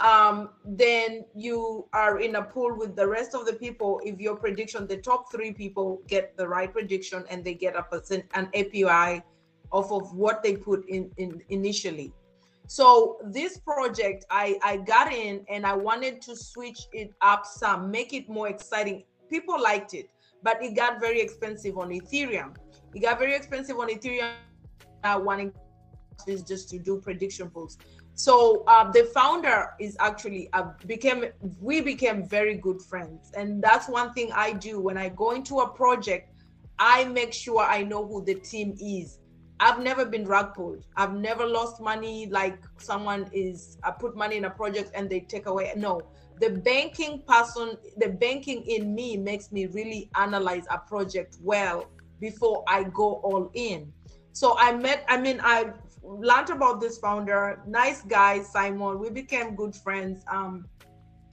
um, then you are in a pool with the rest of the people. If your prediction, the top three people get the right prediction and they get a percent, an APY off of what they put in, in initially. So this project, I, I got in and I wanted to switch it up some, make it more exciting. People liked it, but it got very expensive on Ethereum. It got very expensive on Ethereum. Uh, wanting is just to do prediction pools. So uh, the founder is actually uh, became we became very good friends, and that's one thing I do when I go into a project. I make sure I know who the team is. I've never been rug pulled. I've never lost money like someone is. I put money in a project and they take away. No, the banking person, the banking in me makes me really analyze a project well before I go all in. So I met. I mean, I learned about this founder, nice guy, Simon. We became good friends. Um,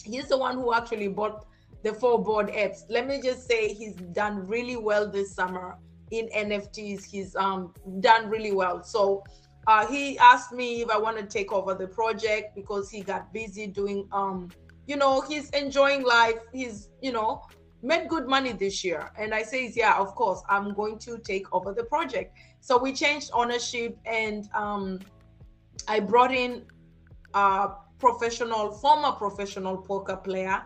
he's the one who actually bought the four Bored Apes. Let me just say he's done really well this summer in NFTs. He's um, done really well. So uh, he asked me if I want to take over the project because he got busy doing, um, you know, he's enjoying life. He's, you know, made good money this year. And I says, yeah, of course, I'm going to take over the project. So we changed ownership and um, I brought in a professional, former professional poker player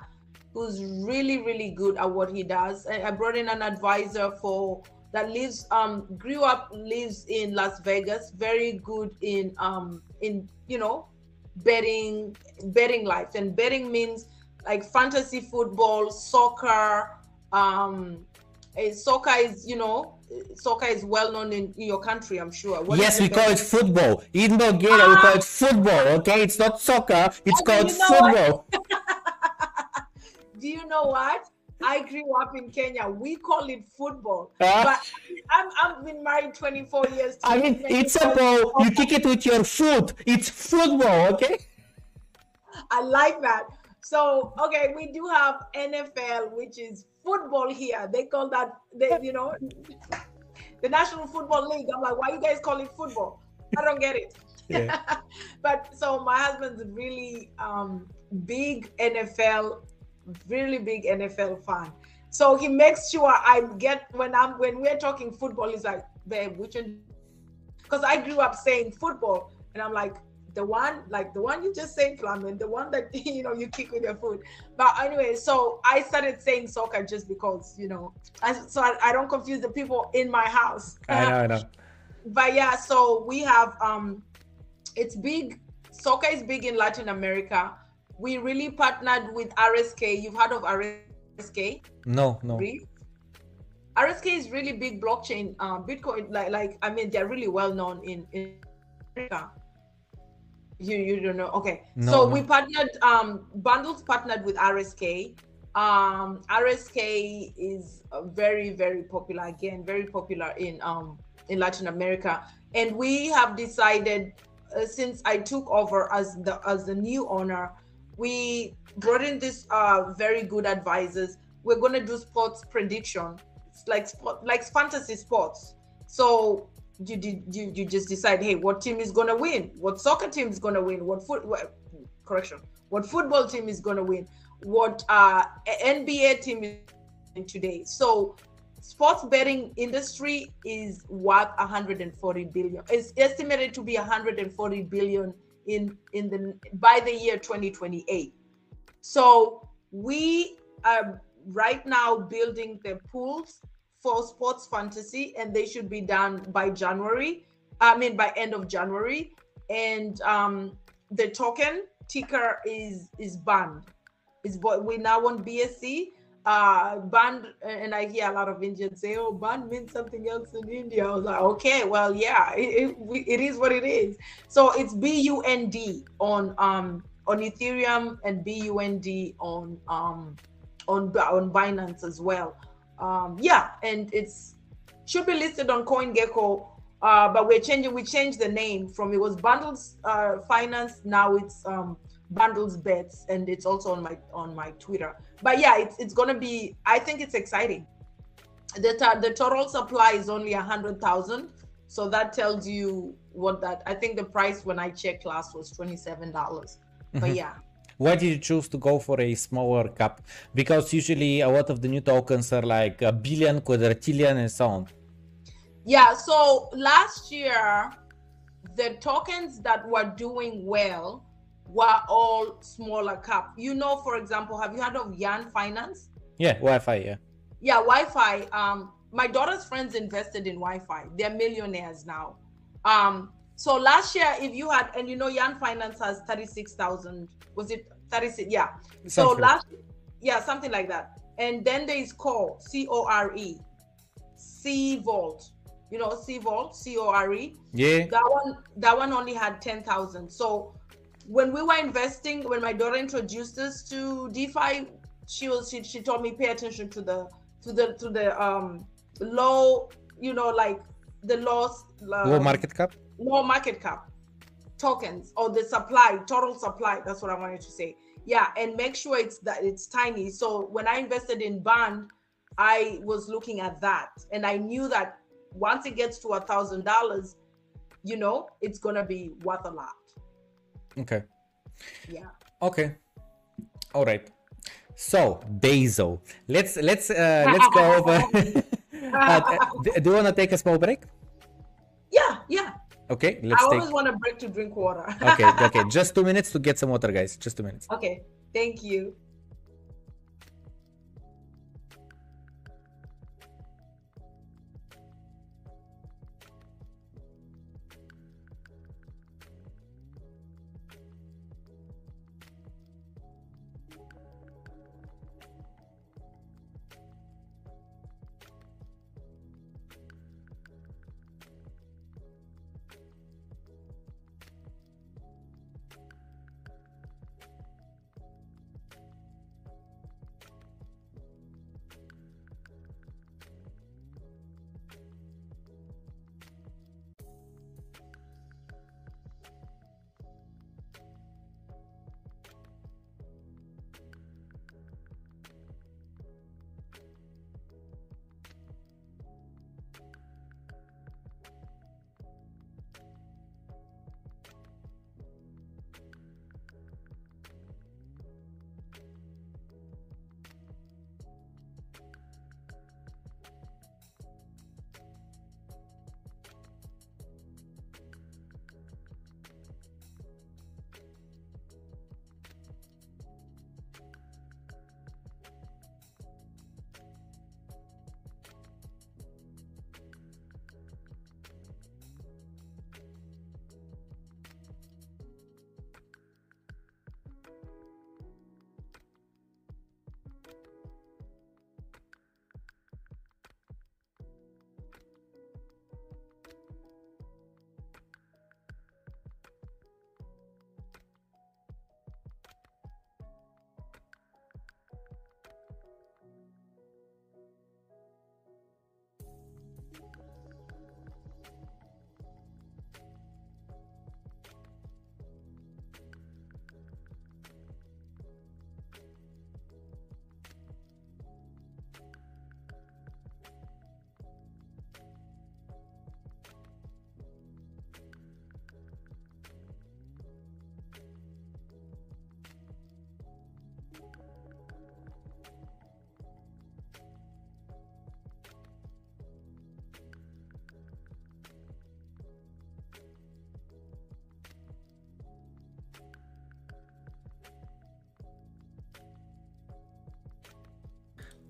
who's really, really good at what he does. I brought in an advisor for that lives, um, grew up, lives in Las Vegas, very good in, um, in you know, betting, betting life. And betting means like fantasy football, soccer. Um, Eh, soccer is, you know, eh, soccer is well known in, in your country, I'm sure. What yes, we call it football. In Bulgaria, we call it ah! football. Okay, it's not soccer. It's called you know football. Do you know what? I grew up in Kenya. We call it football. Ah. But I'm I've been married 24 years. I mean, it's a ball. You kick it with your foot. It's football. Okay. I like that. So okay, we do have NFL, which is football here. They call that they, you know the National Football League. I'm like, why you guys call it football? I don't get it. Yeah. but so my husband's really um big NFL, really big NFL fan. So he makes sure I get when I'm when we're talking football, he's like, babe, which one? Because I grew up saying football, and I'm like, the one like the one you just said, Plamen, the one that you know you kick with your foot. But anyway, so I started saying soccer just because you know, I, so I, I don't confuse the people in my house. I know. I know. but yeah, so we have um it's big soccer is big in Latin America. We really partnered with RSK. You've heard of RSK? No, no. RSK is really big blockchain. Um, Bitcoin, like, like I mean, they're really well known in, in America. You you don't know? Okay. No, so no. we partnered. Um, Bundles partnered with RSK. Um, RSK is very very popular. Again, very popular in um in Latin America, and we have decided uh, since I took over as the as the new owner, we brought in this uh very good advisors. We're gonna do sports prediction, it's like sport like fantasy sports. So you you, you just decide, hey, what team is gonna win? What soccer team is gonna win? What foot what, correction? What football team is gonna win? What uh NBA team is in today? So sports betting industry is worth 140 billion. It's estimated to be 140 billion in in the by the year 2028. So we are right now building the pools for sports fantasy, and they should be done by January. I mean by end of January, and um, the token ticker is is banned. Is what we now want BSC uh and i hear a lot of indians say oh band means something else in india i was like okay well yeah it, it, it is what it is so it's b-u-n-d on um on ethereum and b-u-n-d on um on on binance as well um yeah and it's should be listed on coingecko uh but we're changing we changed the name from it was bundles uh finance now it's um bundles bets and it's also on my on my twitter. But yeah it's, it's gonna be i think it's exciting. The, the total supply is only a hundred thousand so that tells you what that i think the price when i checked last was 27 dollars. But mm-hmm. yeah why did you choose to go for a smaller cap because usually a lot of the new tokens are like a billion quadrillion and so on yeah so last year the tokens that were doing well were all smaller cap. You know, for example, have you heard of Yearn Finance? Yeah, YFI, yeah. Yeah, YFI. Um, my daughter's friends invested in YFI. They're millionaires now. Um, so last year, if you had, and you know, Yearn Finance has 36,000, was it 36? Yeah. So last, yeah, something like that. And then there is Core, C O R E, cVault. You know, cVault, C O R E. Yeah. That one, that one only had 10,000. So when we were investing, when my daughter introduced us to DeFi, she was she, she told me pay attention to the to the to the um low, you know, like the loss um, low market cap, low market cap tokens or the supply, total supply. That's what I wanted to say. Yeah, and make sure it's that it's tiny. So when I invested in bond, I was looking at that, and I knew that once it gets to a thousand dollars, you know, it's gonna be worth a lot. Okay. Yeah. Okay. All right. So Basil, let's let's uh, let's go over. uh, do you want to take a small break? Yeah, yeah. Okay, let's I take. always want a break to drink water. okay, okay, just two minutes to get some water, guys. Just two minutes. Okay, thank you.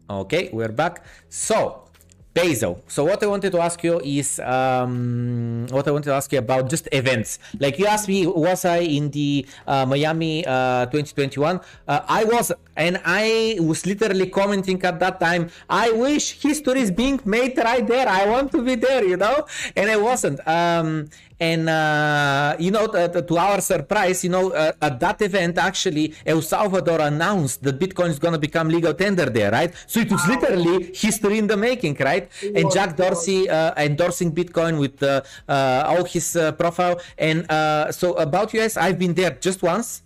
Okay, we're back. So, Bezo. So what I wanted to ask you is um, what I wanted to ask you about just events. Like you asked me, was I in the uh, Miami uh, 2021? Uh, I was, and I was literally commenting at that time. I wish history is being made right there. I want to be there, you know, and I wasn't. Um, and uh, you know, to, to, our surprise, you know, uh, at that event, actually, El Salvador announced that Bitcoin is going to become legal tender there, right? So it was literally history in the making, right? And Jack Dorsey uh, endorsing Bitcoin with uh, uh, all his uh, profile. And so about US, I've been there just once,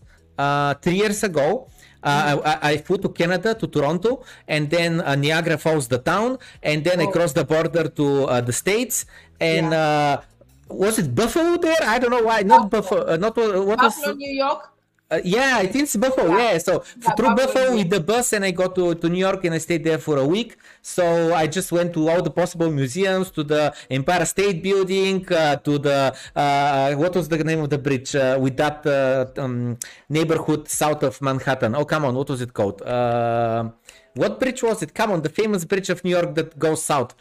three years ago. Uh, I, I, flew to Canada, to Toronto, and then uh, Niagara Falls, the town, and then oh. I crossed the border to uh, the States. And yeah was it Buffalo there? I don't know why. Not Buffalo. Uh, not uh, what Buffalo, was New York. Uh, yeah, I think it's Buffalo. Yeah, yeah. so yeah, through Buffalo, Buffalo with the bus, and I got to, to New York, and I stayed there for a week. So I just went to all the possible museums, to the Empire State Building, uh, to the uh, what was the name of the bridge uh, with that uh, um, neighborhood south of Manhattan? Oh, come on, what was it called? Uh, what bridge was it? Come on, the famous bridge of New York that goes south.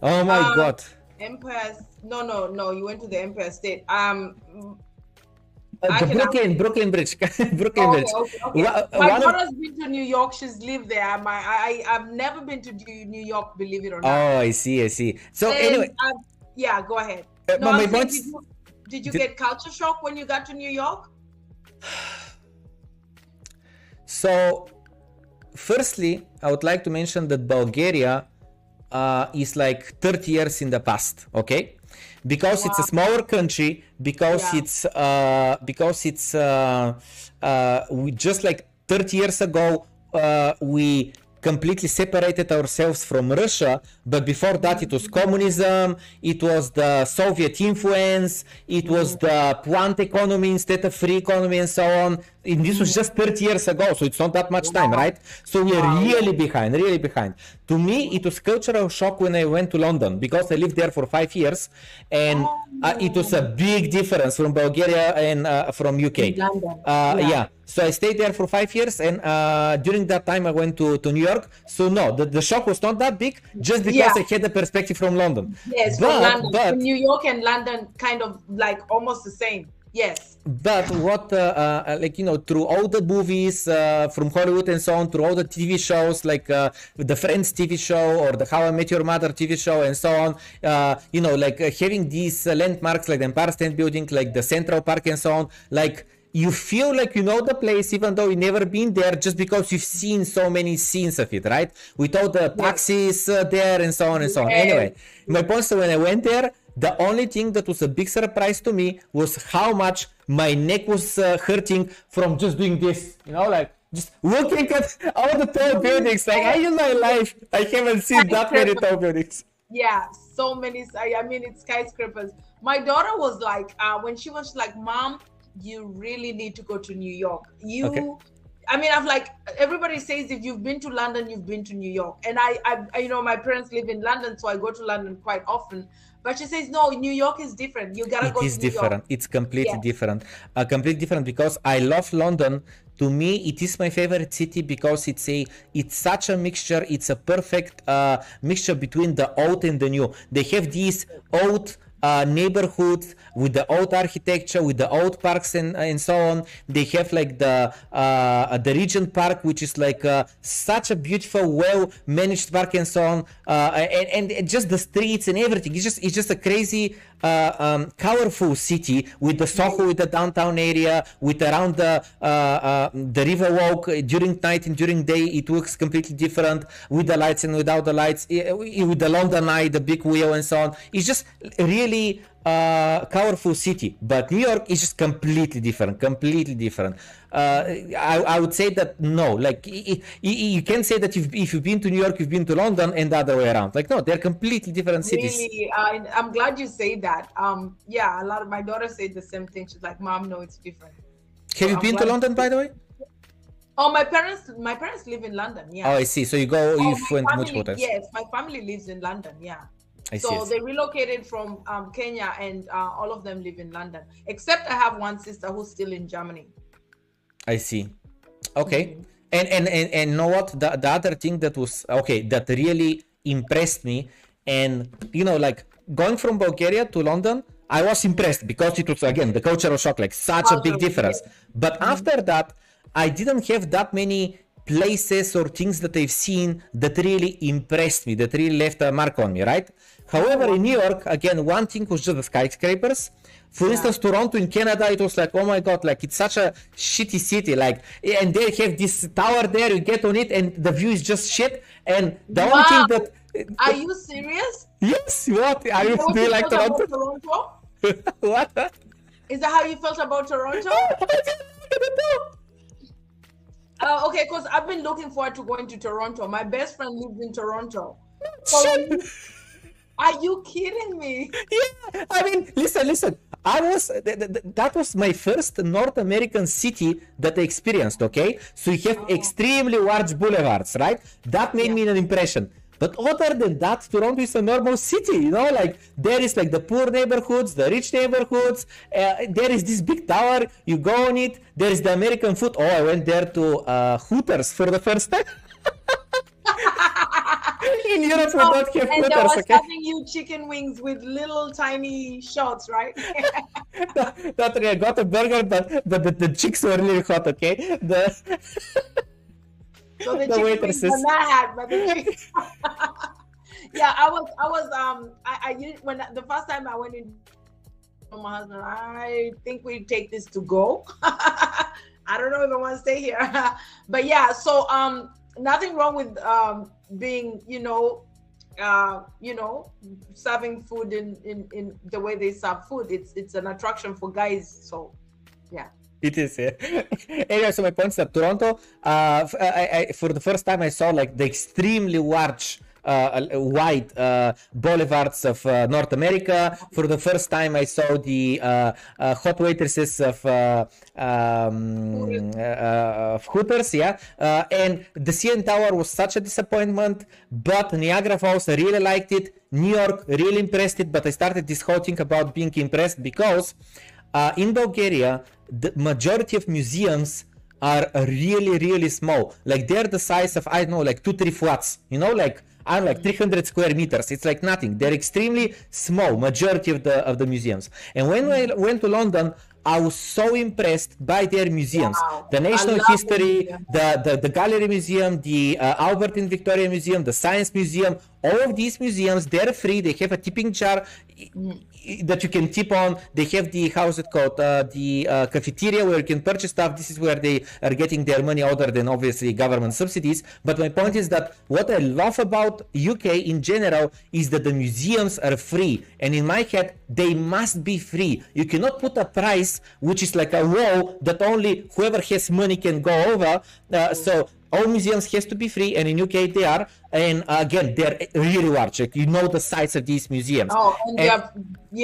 Oh my um, God. Empire. No, no, no. You went to the Empire State. Um. Uh, the Brooklyn, ask... Brooklyn Bridge, Brooklyn Bridge. Okay, okay. my daughter's of... been to New York. She's lived there. My, I, I've never been to New York. Believe it or not. Oh, I see, I see. So and, anyway, uh, yeah, go ahead. Uh, no, my saying, did you, did you did... get culture shock when you got to New York? So, firstly, I would like to mention that Bulgaria uh, is like 30 years in the past okay because wow. it's a smaller country because yeah. it's uh, because it's uh, uh, we just like 30 years ago uh, we completely separated ourselves from Russia. But before that, it was communism, it was the Soviet influence, it was the plant economy instead of free economy, and so on this was just 30 years ago so it's not that much time right? So we are really behind really behind. To me it was cultural shock when i went to london because i lived there for five years and uh, it was a big difference from bulgaria and uh, from uk uh, yeah. yeah. so i stayed there for five years and uh, during that time i went to, to new york. So no the, the shock was not that big just because yeah. i had the perspective from london. Yes but, from london. but, new york and london kind of like almost the same Yes. But what, uh, uh, like, you know, through all the movies uh, from Hollywood and so on, through all the TV shows, like uh, the Friends TV show or the How I Met Your Mother TV show and so on, uh, you know, like uh, having these landmarks like the Empire State Building, like the Central Park and so on, like, you feel like you know the place even though you've never been there just because you've seen so many scenes of it right? With all the taxis uh, there and so on and so on. Anyway my point is when i went there the only thing that was a big surprise to me was how much my neck was uh, hurting from just doing this. You know, like just looking at all the tall buildings. Like I in my life, I haven't seen that many tall buildings. Yeah, so many. I mean, it's skyscrapers. My daughter was like, uh, when she was like, "Mom, you really need to go to New York. You." Okay. I mean, I've like everybody says if you've been to London, you've been to New York, and I, I, you know, my parents live in London, so I go to London quite often. But she says no, New York is different. You gotta it go. It is different. It's completely yeah. different. Uh, completely different because I love London. To me, it is my favorite city because it's a it's such a mixture. It's a perfect uh, mixture between the old and the new. They have these old uh, neighborhoods with the old architecture, with the old parks and, and so on. They have like the uh, the Regent Park, which is like uh, such a beautiful, well managed park and so on, uh, and, and just the streets and everything. It's just it's just a crazy uh, um, colorful city with the Soho, with the downtown area, with around the uh, uh, the river walk during night and during day. It looks completely different with the lights and without the lights, with the London Eye, the big wheel, and so on. It's just really uh, colorful city, but New York is just completely different, completely different. Uh, I, I, would say that no, like you, you can't say that if you've been to New York, you've been to London, and the other way around. Like no, they're completely different cities. Really, uh, I'm glad you say that. Um, yeah, a lot of my daughter said the same thing. She's like, "Mom, no, it's different." Have so you I'm been to London, by the way? Oh, my parents, my parents live in London. Yeah. Oh, I see. So you go, oh, you went multiple times. Yes, my family lives in London. Yeah. I so they relocated from um, Kenya, and uh, all of them live in London. Except I have one sister who's still in Germany. I see. Okay. Mm-hmm. And and and, and know what? The, the other thing that was okay that really impressed me, and you know, like going from Bulgaria to London, I was impressed because it was again the cultural shock, like such a big difference. But after that, I didn't have that many places or things that I've seen that really impressed me, that really left a mark on me, right? However, in New York, again, one thing was just the skyscrapers. For yeah. instance, Toronto in Canada, it was like, oh my god, like it's such a shitty city, like, and they have this tower there, you get on it, and the view is just shit. And the wow. only thing that are you serious? Yes. What are you? Do you like Toronto? Toronto? what? Is that how you felt about Toronto? uh, okay, because I've been looking forward to going to Toronto. My best friend lives in Toronto. So are you kidding me? Yeah, I mean, listen, listen. I was th- th- that was my first North American city that I experienced. Okay, so you have oh. extremely large boulevards, right? That made yeah. me an impression. But other than that, Toronto is a normal city, you know, like there is like the poor neighborhoods, the rich neighborhoods. Uh, there is this big tower, you go on it. There is the American food. Oh, I went there to uh, Hooters for the first time. In Europe, we don't have and Hooters, was okay? serving you chicken wings with little tiny shots, right? that, that I got a burger, but, but the, the chicks were really hot, okay? The so the, the waitresses. Mad, but the yeah, I was, I was, um, I, I when the first time I went in, my husband, I think we take this to go. I don't know if I want to stay here, but yeah. So, um, nothing wrong with um being, you know, uh, you know, serving food in, in in the way they serve food. It's it's an attraction for guys. So, it is anyway so my point is that toronto uh, for the first time i saw like the extremely large uh, wide uh, boulevards of uh, North America. For the first time, I saw the uh, uh, hot waitresses of, uh, um, of Hooters, yeah. and the CN Tower was such a disappointment, but Niagara Falls, I really liked it. New York really impressed it, but I started this whole thing about being impressed because Uh, in Bulgaria, the majority of museums are really really small. Like they're the size of i don't know like two three flats. You know like i don't like 300 square meters. It's like nothing. They're extremely small majority of the of the museums. And when i went to london I was so impressed by their museums. Wow. The National History, the, the, the Gallery Museum, the uh, Albert and Victoria Museum, the Science Museum, all of these museums, they're free. They have a tipping jar. That you can tip on. They have the how's it called uh, the uh, cafeteria where you can purchase stuff. This is where they are getting their money other than obviously government subsidies. But my point is that what I love about UK in general is that the museums are free, and in my head they must be free. You cannot put a price which is like a wall that only whoever has money can go over. Uh, so all museums has to be free and in uk they are. And again they're really large. Like you know the size of these museums. Oh and, and they are,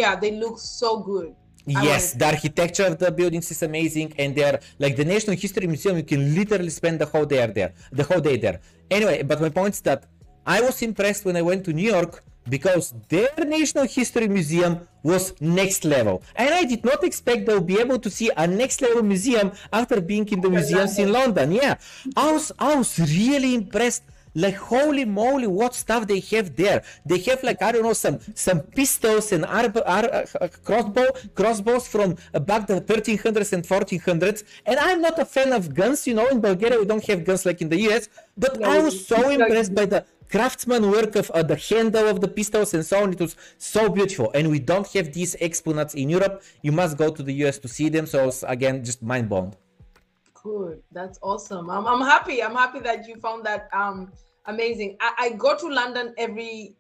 yeah they look so good. Yes the architecture of the buildings is amazing and they're like the national history museum you can literally spend the whole day there the whole day there. Anyway but my point is that i was impressed when i went to new york because their National History Museum was next level. And I did not expect they'll be able to see a next level museum after being in the museums in London. Yeah, I was, I was really impressed. Like holy moly, what stuff they have there! They have like I don't know some some pistols and ar- ar- uh, crossbow crossbows from back the 1300s and 1400s. And I'm not a fan of guns, you know. In Bulgaria, we don't have guns like in the US. But I was so impressed by the craftsman work of uh, the handle of the pistols and so on. It was so beautiful. And we don't have these exponents in Europe. You must go to the US to see them. So again, just mind blown. Good. That's awesome. I'm, I'm happy. I'm happy that you found that um amazing. I, I go to London every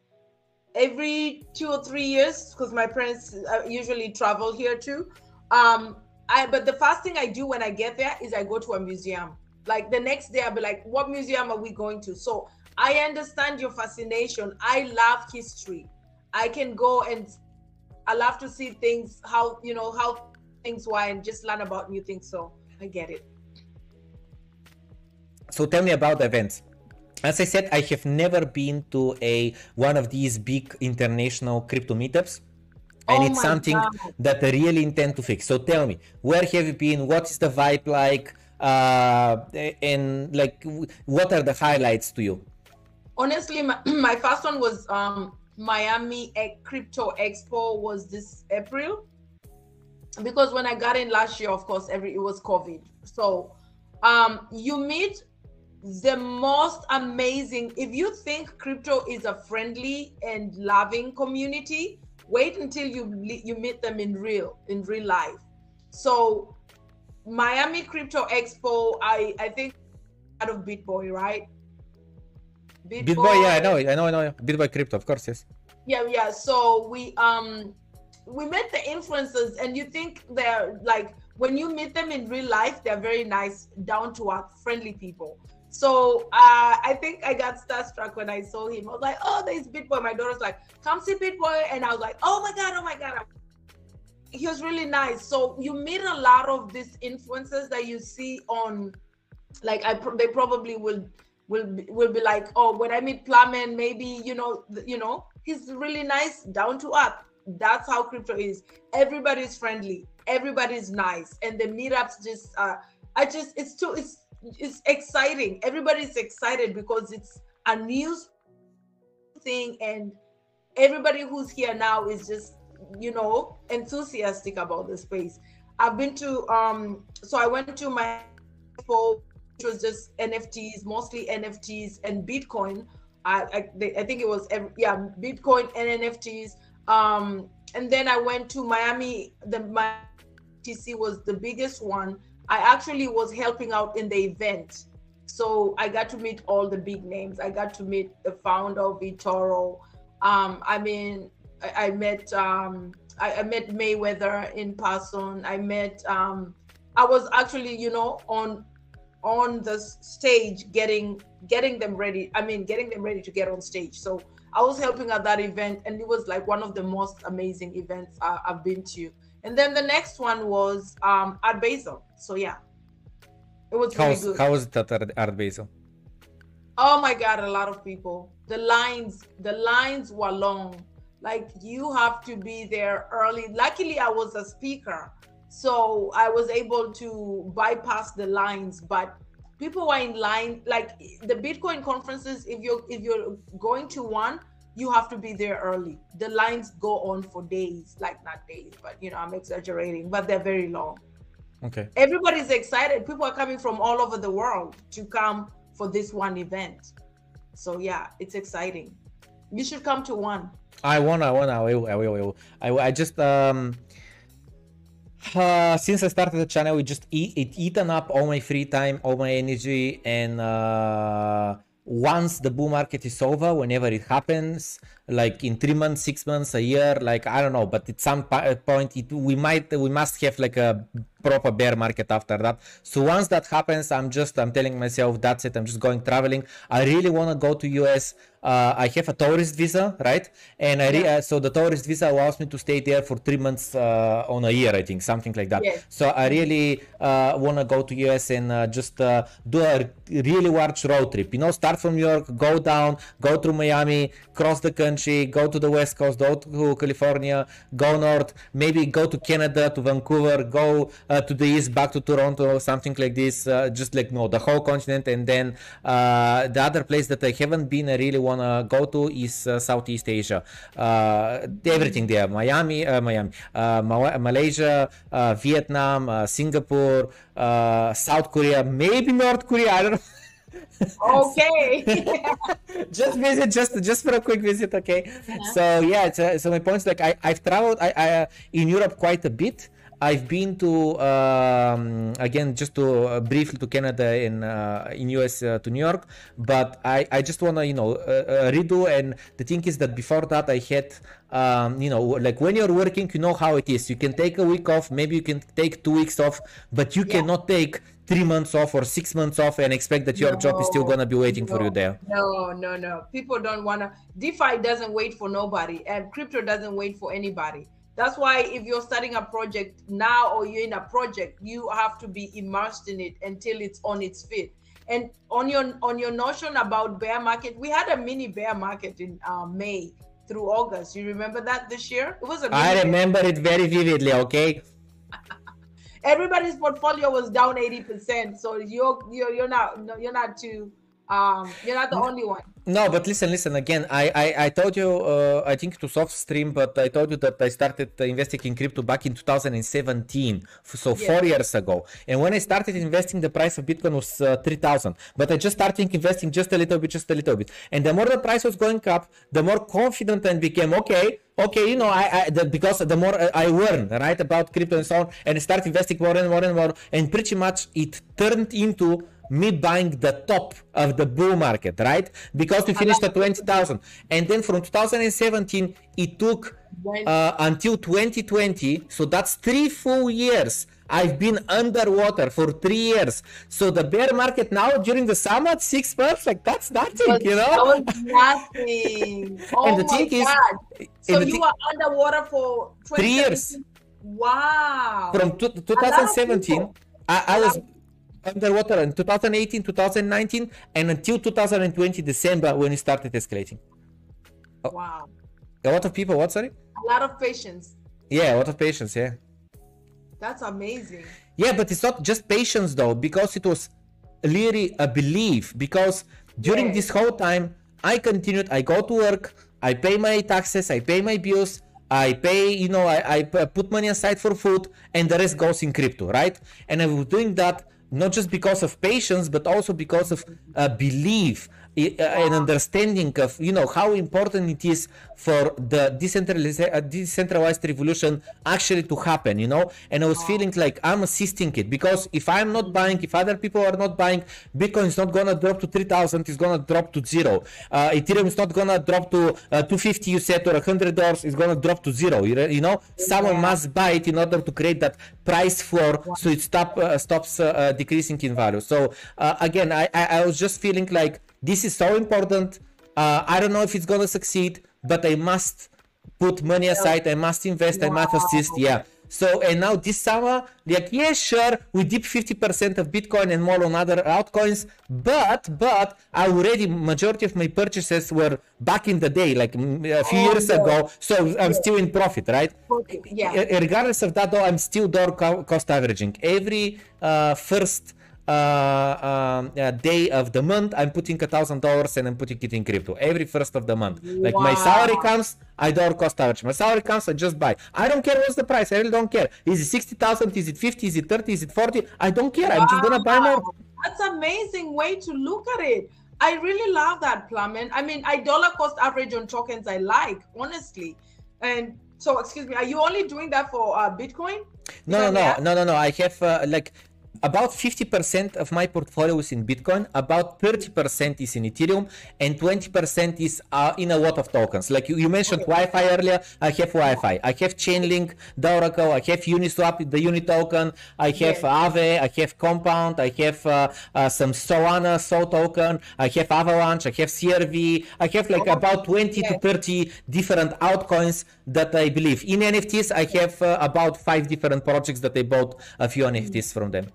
every two or three years because my parents uh, usually travel here too. Um, I but the first thing I do when I get there is I go to a museum. Like the next day, I'll be like, "What museum are we going to?" So I understand your fascination. I love history. I can go and I love to see things how you know how things were and just learn about new things. So I get it. So tell me about the events. As I said, I have never been to a one of these big international crypto meetups. And oh it's something God. that I really intend to fix. So tell me, where have you been? What is the vibe like? uh, and like what are the highlights to you honestly my, my first one was um, miami crypto expo was this april because when i got in last year of course every it was covid so um, you meet the most amazing if you think crypto is a friendly and loving community wait until you you meet them in real in real life. So miami crypto expo i i think out of bitboy right? Bitboy, bitboy yeah i know i know i know. Bitboy crypto of course yes. Yeah yeah so we um we met the influencers and you think they're like when you meet them in real life they're very nice down to earth friendly people so uh, I think I got starstruck when I saw him. I was like, oh, there's Bitboy. My daughter's like, come see Bitboy. And I was like, oh my God, oh my God. He was really nice. So you meet a lot of these influences that you see on, like, I they probably will will will be like, oh, when I meet Plamen, maybe you know, you know, he's really nice, down to earth. That's how crypto is. Everybody's friendly, everybody's nice, and the meetups just, uh, I just, it's too, it's it's exciting. Everybody's excited because it's a new thing, and everybody who's here now is just you know enthusiastic about the space. I've been to um, so I went to my which was just NFTs, mostly NFTs and Bitcoin. I I, I think it was yeah Bitcoin and NFTs. Um, and then I went to Miami. The my TC was the biggest one I actually was helping out in the event. So I got to meet all the big names. I got to meet the founder of eToro. Um, I mean, I, I met um, I, I, met Mayweather in person. I met um, I was actually, you know, on on the stage getting getting them ready. I mean, getting them ready to get on stage. So I was helping at that event, and it was like one of the most amazing events I, I've been to. And then the next one was um, Art Basel. So yeah, it was how really good. How was it at Art Basel? Oh my God, a lot of people. The lines, the lines were long. Like you have to be there early. Luckily, I was a speaker, so I was able to bypass the lines. But people were in line. Like the Bitcoin conferences, if you're if you're going to one, you have to be there early. The lines go on for days, like not days, but you know, I'm exaggerating, but they're very long. Okay. Everybody's excited. People are coming from all over the world to come for this one event. So yeah, it's exciting. You should come to one. I wanna, I wanna, I will, I will, I will. I, I just um uh, since I started the channel, it just eat, it eaten up all my free time, all my energy, and uh once the bull market is over, whenever it happens, like in three months, six months, a year, like I don't know, but at some point, it, we might, we must have like a proper bear market after that. So once that happens, I'm just, I'm telling myself, that's it. I'm just going traveling. I really want to go to US. Uh, I have a tourist visa, right? And I re- yeah. uh, so the tourist visa allows me to stay there for three months uh, on a year, I think, something like that. Yes. So I really uh, want to go to US and uh, just uh, do a really large road trip. You know, start from New York, go down, go through Miami, cross the country, go to the West Coast, go to California, go north, maybe go to Canada, to Vancouver, go uh, to the east, back to Toronto, something like this. Uh, just like no, the whole continent, and then uh, the other place that I haven't been, I really wanna go to is uh, Southeast Asia. Uh, everything there, Miami, uh, Miami, Malaysia, Vietnam, Singapore, South Korea, maybe North Korea. I don't know. okay just visit just just for a quick visit okay uh-huh. so yeah uh, so my point is like i i've traveled i, I uh, in europe quite a bit I've been to um, again just to uh, briefly to Canada in uh, in US uh, to New York, but I, I just wanna you know uh, uh, redo. And the thing is that before that I had um, you know like when you're working, you know how it is. You can take a week off, maybe you can take two weeks off, but you yeah. cannot take three months off or six months off and expect that your no, job is still gonna be waiting no, for you there. No, no, no. People don't wanna. DeFi doesn't wait for nobody, and crypto doesn't wait for anybody. That's why if you're starting a project now or you're in a project, you have to be immersed in it until it's on its feet. And on your on your notion about bear market, we had a mini bear market in uh, May through August. You remember that this year? It was a. I remember it very vividly. Okay. Everybody's portfolio was down 80%. So you're you're you're not no, you're not too um, you're not the only one. No, but listen, listen again. I I, I told you, uh, I think to soft stream, but I told you that I started investing in crypto back in 2017, so yeah. four years ago. And when I started investing, the price of Bitcoin was uh, 3,000. But I just started investing just a little bit, just a little bit. And the more the price was going up, the more confident I became. Okay, okay, you know, I, I the, because the more I learn, right, about crypto and so on, and I start investing more and more and more, and pretty much it turned into me buying the top of the bull market, right? Because we finished at 20,000. And then from 2017, it took uh, until 2020. So that's three full years. I've been underwater for three years. So the bear market now during the summer, six months, like that's nothing, you know? Nothing. Oh and the my thing God. is, so you were underwater for three years. Wow. From 2017, I, I was underwater in 2018, 2019, and until 2020 December when it started escalating. Oh. Wow. A lot of people, what, sorry? A lot of patience. Yeah, a lot of patience, yeah. That's amazing. Yeah, but it's not just patience though, because it was literally a belief. Because during yeah. this whole time, I continued, I go to work, I pay my taxes, I pay my bills, I pay, you know, I, I put money aside for food, and the rest goes in crypto, right? And I was doing that not just because of patience, but also because of uh, belief an understanding of you know how important it is for the decentralized uh, decentralized revolution actually to happen you know? And i was feeling like i'm assisting it because if i'm not buying if other people are not buying bitcoin is not gonna drop to 3000 it's gonna drop to zero. Uh, ethereum is not gonna drop to uh, 250 you said or 100 dollars it's gonna drop to zero you, you know? Someone yeah. must buy it in order to create that price floor so it stop uh, stops uh, uh, decreasing in value. So again I, I i was just feeling like this is so important. Uh, I don't know if it's gonna succeed, but I must put money aside. I must invest. Wow. I must assist. Yeah. So and now this summer, like yeah, sure, we dip 50% of Bitcoin and more on other altcoins, but but I already majority of my purchases were back in the day, like a few oh, years yeah. ago. So I'm still in profit, right? Okay. Yeah. Regardless of that, though, I'm still dollar cost averaging every uh, first uh, um, uh, day of the month, I'm putting a thousand dollars and I'm putting it in crypto every first of the month. Like wow. my salary comes, I don't cost average. My salary comes, I just buy. I don't care what's the price. I really don't care. Is it sixty thousand? Is it fifty? Is it thirty? Is it forty? I don't care. Wow. I'm just gonna buy more. That's amazing way to look at it. I really love that, Plamen. I mean, I dollar cost average on tokens. I like honestly, and so excuse me. Are you only doing that for uh, Bitcoin? No, no, no, no, no, no. I have uh, like about 50% of my portfolio is in Bitcoin, about 30% is in Ethereum, and 20% is uh, in a lot of tokens. Like you, you mentioned YFI earlier, I have YFI. I have Chainlink, the Oracle, I have Uniswap, the Uni token, I have yeah. Aave, I have Compound, I have uh, uh, some Solana, Sol token, I have Avalanche, I have CRV, I have like oh, about 20 yeah. to 30 different altcoins that I believe. In NFTs, I have uh, about five different projects that I bought a few NFTs from them.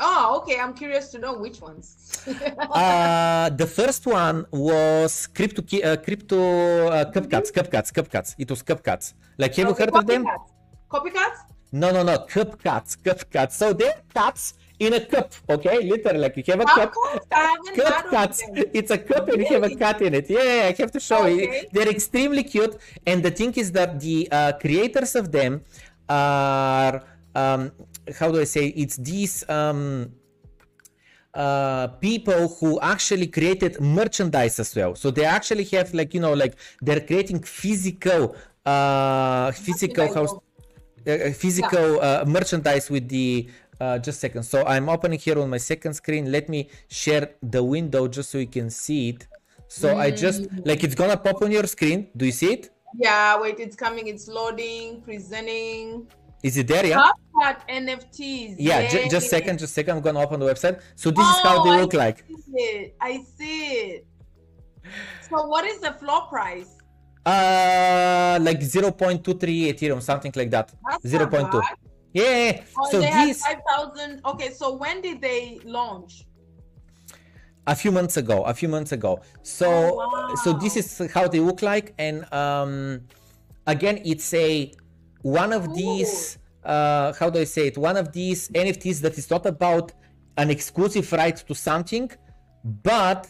Oh, okay. I'm curious to know which ones. uh, the first one was crypto, uh, crypto uh, cupcats, mm-hmm. cupcats, cupcats. It was cupcats. Like, have okay, you heard of them? Copycats? No, no, no. Cupcats, cupcats. So they're cats in a cup, okay? Literally, like you have a cup. Cup cats. It's a cup and you have a cat in it. Yeah, I have to show okay. you. They're extremely cute. And the thing is that the uh, creators of them are um, how do I say it's these um, uh, people who actually created merchandise as well. So they actually have like you know like they're creating physical uh, physical house uh, uh, physical yeah. uh, merchandise with the uh, just a second. So I'm opening here on my second screen. Let me share the window just so you can see it. So mm. I just like it's gonna pop on your screen. Do you see it? Yeah, wait, it's coming. It's loading, presenting. Is it there? Yeah. Top NFTs. Yeah, just second, just second. I'm gonna open the website. So this oh, is how they oh, look I like. It. I see it. So what is the floor price? Uh, like 0.23 Ethereum, something like that. That's 0.2. Yeah. Oh, so they this. Five thousand. Okay, so when did they launch? a few months ago a few months ago so oh, wow. so this is how they look like and um again it's a one of these uh, how do I say it? One of these NFTs that is not about an exclusive right to something, but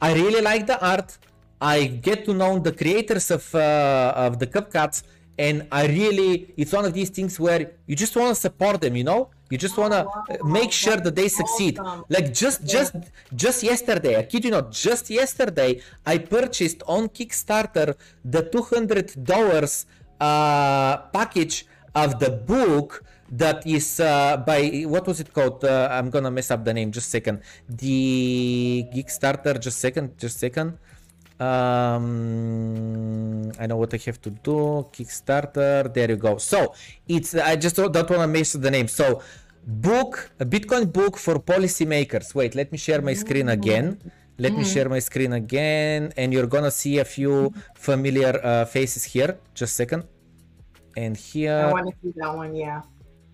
I really like the art. I get to know the creators of uh, of the CupCats, and I really it's one of these things where you just want to support them. You know, you just want to wow. make sure that they succeed. Awesome. Like just just just yesterday, I kid you not, just yesterday I purchased on Kickstarter the two hundred dollars uh, package of the book that is uh, by what was it called? Uh, I'm gonna mess up the name. Just a second. The Kickstarter. Just second. Just second. Um, I know what I have to do. Kickstarter. There you go. So it's. I just don't, to mess up the name. So book a Bitcoin book for policymakers. Wait, let me share my screen again. Let me share my screen again, and you're gonna see a few familiar uh, faces here. Just a second. And here I want to see that one. Yeah.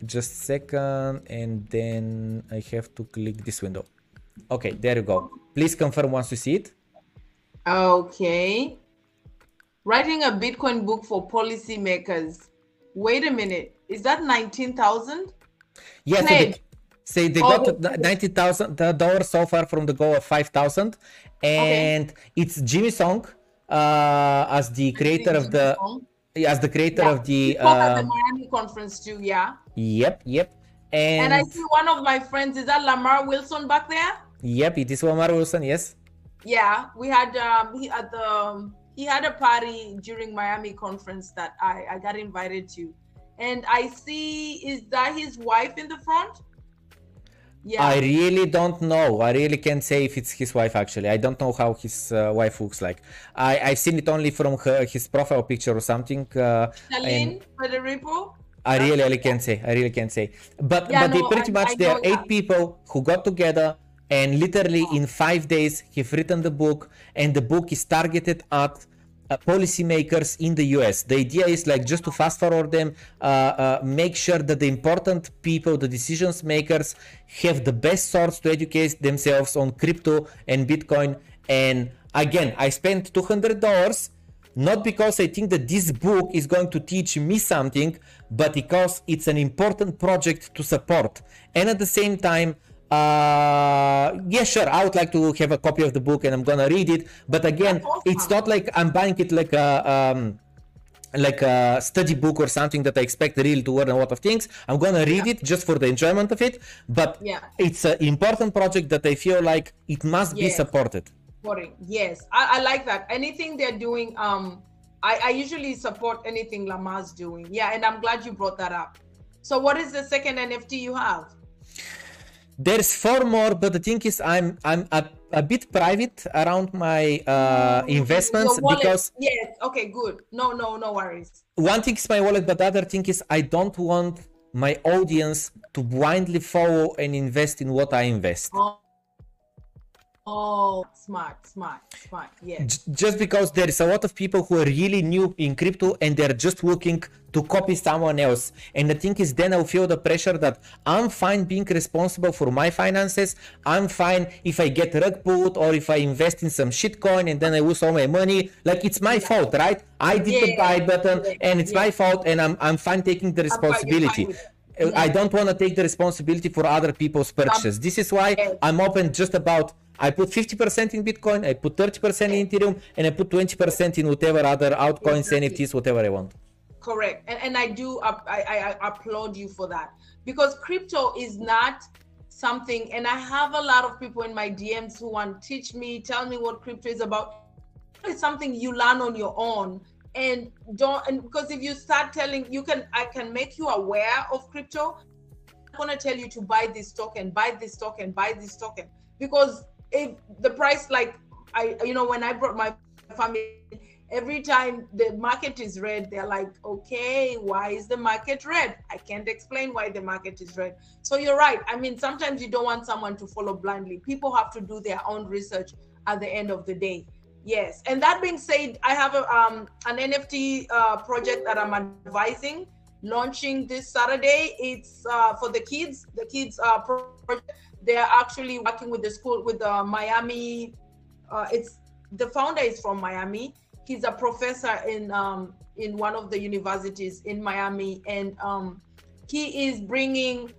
just second and then I have to click this window. Okay, there you go. Please confirm once you see it. Okay. Writing a Bitcoin book for policymakers. Wait a minute. Is that 19,000? Yes, so Pledge. they, say they Oh, got the- ninety thousand dollars so far from the goal of five thousand, and it's Jimmy Song uh, as the creator of the as the creator Yeah. of the spoke at the um, Miami conference too, yeah. yep yep And and, I see one of my friends, is that Lamar Wilson back there? yep it is Lamar Wilson yes Yeah, we had um he at the um, he had a party during Miami conference that I I got invited to, and I see is that his wife in the front? Yeah. I really don't know. I really can't say if it's his wife actually. I don't know how his uh, wife looks like. I I've seen it only from her, his profile picture or something. Uh, Charlene Federico. I really, really can't say. I really can't say. But Yeah, but they pretty I- much I there are eight that. people who got together and literally in five days have written the book and the book is targeted at uh, policymakers in the US. The idea is like just to fast forward them, uh, uh, make sure that the important people, the decisions makers, have the best source to educate themselves on crypto and Bitcoin. And again, I spent two hundred dollars not because I think that this book is going to teach me something, but because it's an important project to support. And at the same time, uh, yeah, sure, I would like to have a copy of the book and I'm gonna read it. But again, awesome. it's not like I'm buying it like a um, like a study book or something that I expect really to learn a lot of things. I'm gonna read it just for the enjoyment of it. But Yeah. it's an important project that I feel like it must be supported. Yes, I, I like that. Anything they're doing, um, I, I usually support anything Lamar's doing. Yeah, and I'm glad you brought that up. So, what is the second NFT you have? There's four more, but the thing is, I'm I'm a, a bit private around my uh, investments because yes, okay, good. No, no, no worries. one thing is my wallet, but the other thing is I don't want my audience to blindly follow and invest in what I invest. Oh, oh smart, smart, smart. Yes. J- just because there is a lot of people who are really new in crypto and they're just looking to copy someone else. And the thing is, then I'll feel the pressure that I'm fine being responsible for my finances. I'm fine if I get rug pulled or if I invest in some shitcoin and then I lose all my money. Like it's my fault, right? I did the buy button yeah, and it's my fault and I'm I'm fine taking the responsibility. I don't want to take the responsibility for other people's um, purchases. This is why. I'm open just about I put 50% in Bitcoin, I put 30% in Ethereum, and I put 20% in whatever other altcoins. NFTs, whatever I want. correct. And, and i do I, I i applaud you for that. Because crypto is not something and i have a lot of people in my dms who want to teach me tell me what crypto is about. It's something you learn on your own. And don't and because if you start telling you can i can make you aware of crypto. I'm going to tell you to buy this token buy this token buy this token. Because the price like i you know when i brought my family every time the market is red they're like okay why is the market red? I can't explain why the market is red. So you're right. I mean sometimes you don't want someone to follow blindly. People have to do their own research at the end of the day. Yes. And that being said i have a, um, an nft uh, project that i'm advising launching this saturday. It's uh, for the kids the kids uh, project they're actually working with the school with the miami uh, it's the founder is from miami he's a professor in um, in one of the universities in Miami, and um, he is bringing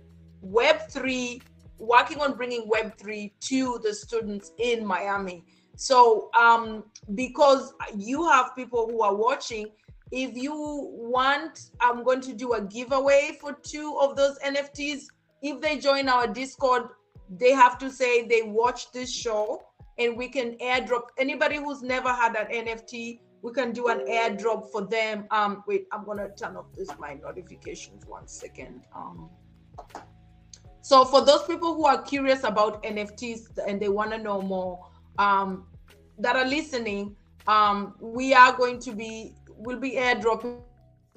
Web3, working on bringing Web3 to the students in Miami. So, um, because you have people who are watching, if you want, I'm going to do a giveaway for two of those NFTs. If they join our Discord, they have to say they watch this show and we can airdrop anybody who's never had an NFT. We can do an airdrop for them. Um, wait, I'm gonna turn off this my notifications one second. Um, so for those people who are curious about NFTs and they want to know more, um, that are listening, um, we are going to be will be airdropping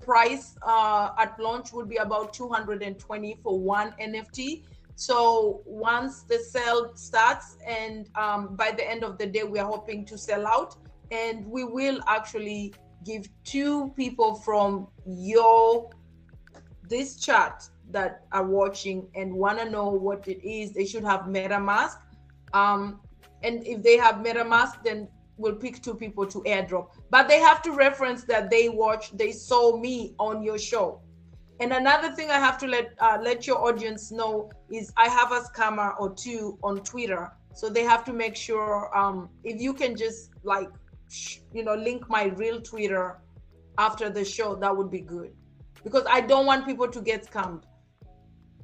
price uh, at launch would be about 220 for one NFT. So once the sale starts, and um, by the end of the day, we are hoping to sell out, and we will actually give two people from your this chat that are watching and want to know what it is. They should have MetaMask, um, and if they have MetaMask, then we'll pick two people to airdrop. But they have to reference that they watched, they saw me on your show and another thing I have to let uh, let your audience know is I have a scammer or two on Twitter, so they have to make sure um, if you can just like you know link my real Twitter after the show, that would be good because I don't want people to get scammed.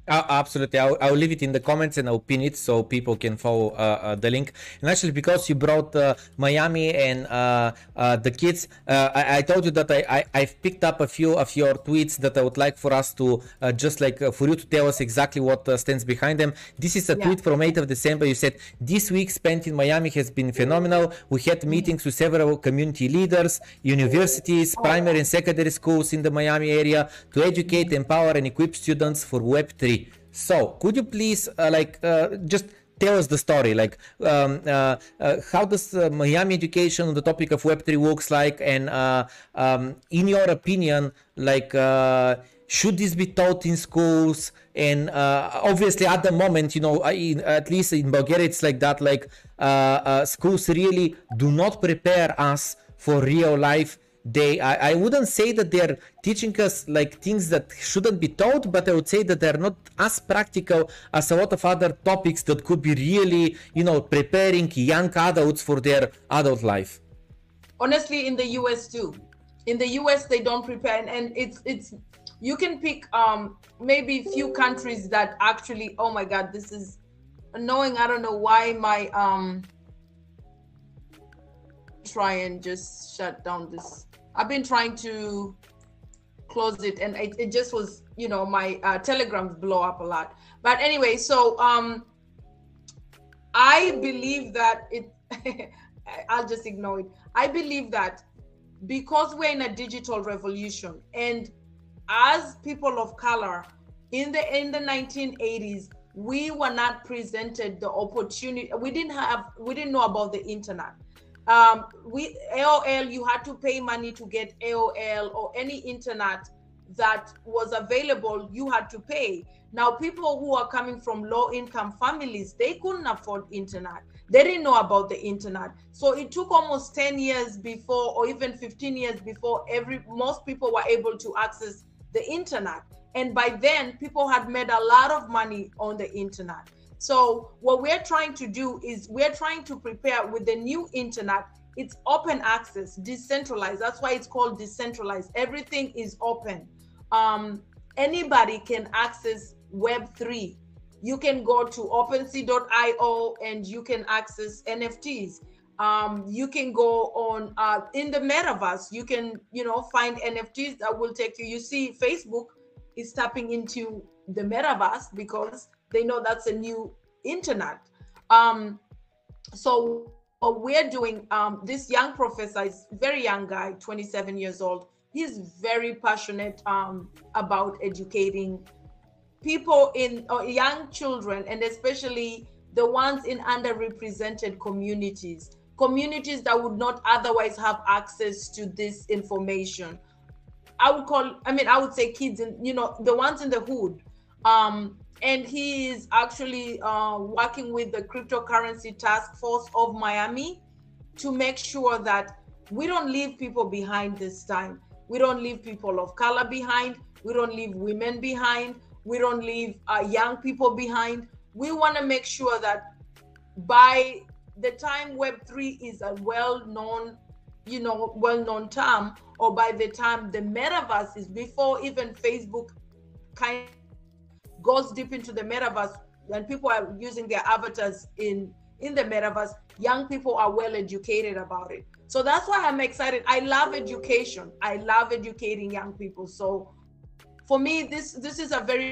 Uh, absolutely. I'll, I'll, leave it in the comments and I'll pin it so people can follow uh, uh, the link. And actually, because you brought uh, Miami and uh, uh, the kids, I, I, told you that I, I, have picked up a few of your tweets that I would like for us to just like for you to tell us exactly what stands behind them. This is a yeah. tweet from 8th of December. You said, This week spent in Miami has been phenomenal. We had meetings with several community leaders, universities, primary and secondary schools in the Miami area to educate, empower, and equip students for Web3. So, could you please uh, like uh, just tell us the story like um, uh, uh, how does uh, miami education on the topic of web3 works like? And uh, um, in your opinion like should this be taught in schools? And obviously at the moment you know in, at least in bulgaria it's like that like schools really do not prepare us for real life they I, I wouldn't say that they're teaching us like things that shouldn't be taught but i would say that they're not as practical as a lot of other topics that could be really you know preparing young adults for their adult life. Honestly in the us too. In the us they don't prepare and, and it's it's you can pick um maybe few countries that actually oh my god this is annoying. I don't know why my um try and just shut down this I've been trying to close it and it, it just was, you know, my uh, telegrams blow up a lot. But anyway, so um, I believe that it, I'll just ignore it. I believe that because we're in a digital revolution and as people of color in the in the 1980s we were not presented the opportunity we didn't have we didn't know about the internet um, we AOL, you had to pay money to get AOL or any internet that was available, you had to pay. Now, people who are coming from low income families, they couldn't afford internet. They didn't know about the internet. So it took almost 10 years before, or even 15 years before every most people were able to access the internet. And by then, people had made a lot of money on the internet. So what we're trying to do is we're trying to prepare with the new internet. It's open access, decentralized. That's why it's called decentralized. Everything is open. Um, anybody can access Web3. You can go to OpenSea.io and you can access NFTs. Um, you can go on uh, in the metaverse. You can, you know, find NFTs that will take you. You see, Facebook is tapping into the metaverse because they know that's a new internet. Um, so what we're doing, um, this young professor is very young guy, 27 years old. He's very passionate um, about educating people in uh, young children and especially the ones in underrepresented communities communities that would not otherwise have access to this information i would call i mean i would say kids and you know the ones in the hood um and he is actually uh, working with the cryptocurrency task force of Miami to make sure that we don't leave people behind this time. We don't leave people of color behind. we don't leave women behind we don't leave uh, young people behind we want to make sure that by the time web3 is a well-known you know well-known term or by the time the metaverse is before even facebook kind goes deep into the metaverse when people are using their avatars in in the metaverse young people are well educated about it. So that's why i'm excited. I love education. I love educating young people. So for me this this is a very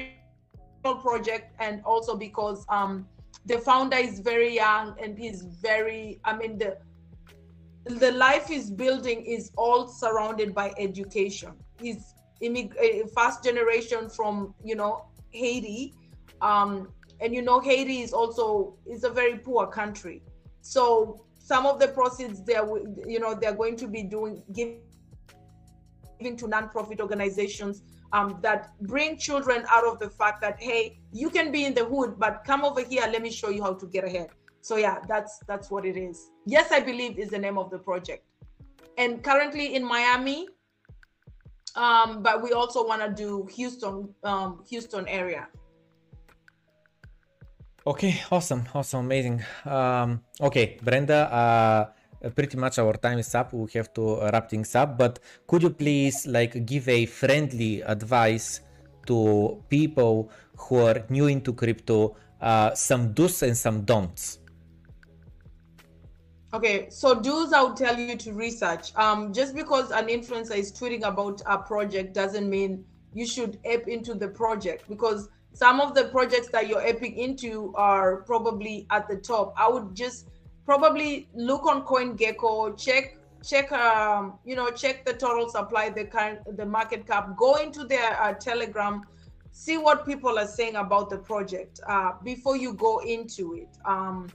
project and also because um the founder is very young and he's very i mean the the life he's building is all surrounded by education. He's immig- first generation from you know haiti um and you know haiti is also is a very poor country. So some of the proceeds they're you know they're going to be doing giving to non-profit organizations um, that bring children out of the fact that hey you can be in the hood but come over here let me show you how to get ahead. So yeah that's that's what it is. Yes i believe is the name of the project. And currently in miami um, but we also want to do houston um, houston area. Okay awesome awesome amazing. Um, okay brenda uh, pretty much our time is up. We have to wrap things up but could you please like give a friendly advice to people who are new into crypto uh, some do's and some don'ts okay so do's i would tell you to research um, just because an influencer is tweeting about a project doesn't mean you should ape into the project because some of the projects that you're aping into are probably at the top i would just probably look on CoinGecko, check check um you know check the total supply, the kind the market cap, go into their uh, Telegram, see what people are saying about the project uh, before you go into it. Um,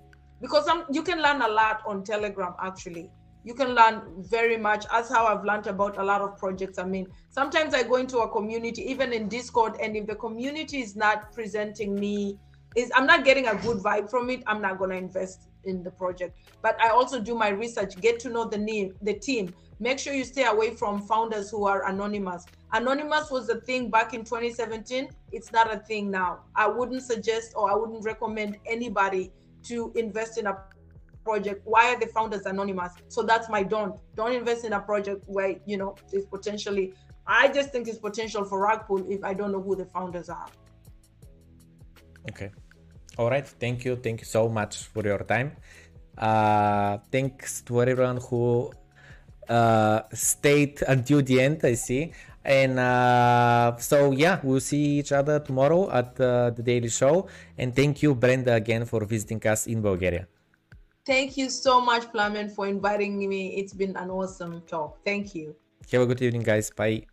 because some you can learn a lot on Telegram actually. You can learn very much. As how I've learned about a lot of projects. I mean, sometimes I go into a community, even in Discord, and if the community is not presenting me, is I'm not getting a good vibe from it, I'm not gonna invest in the project. But I also do my research, get to know the name, the team. Make sure you stay away from founders who are anonymous. Anonymous was a thing back in 2017. It's not a thing now. I wouldn't suggest or I wouldn't recommend anybody to invest in a project. Why are the founders anonymous? So that's my don't. Don't invest in a project where you know there's potentially. I just think it's potential for rug pull if I don't know who the founders are. Okay. All right. Thank you. Thank you so much for your time. Uh, thanks to everyone who uh, stayed until the end. I see. And uh, so, yeah, we'll see each other tomorrow at uh, the Daily Show. And thank you, Brenda, again for visiting us in Bulgaria. Thank you so much, Plamen, for inviting me. It's been an awesome talk. Thank you. Have a good evening, guys. Bye.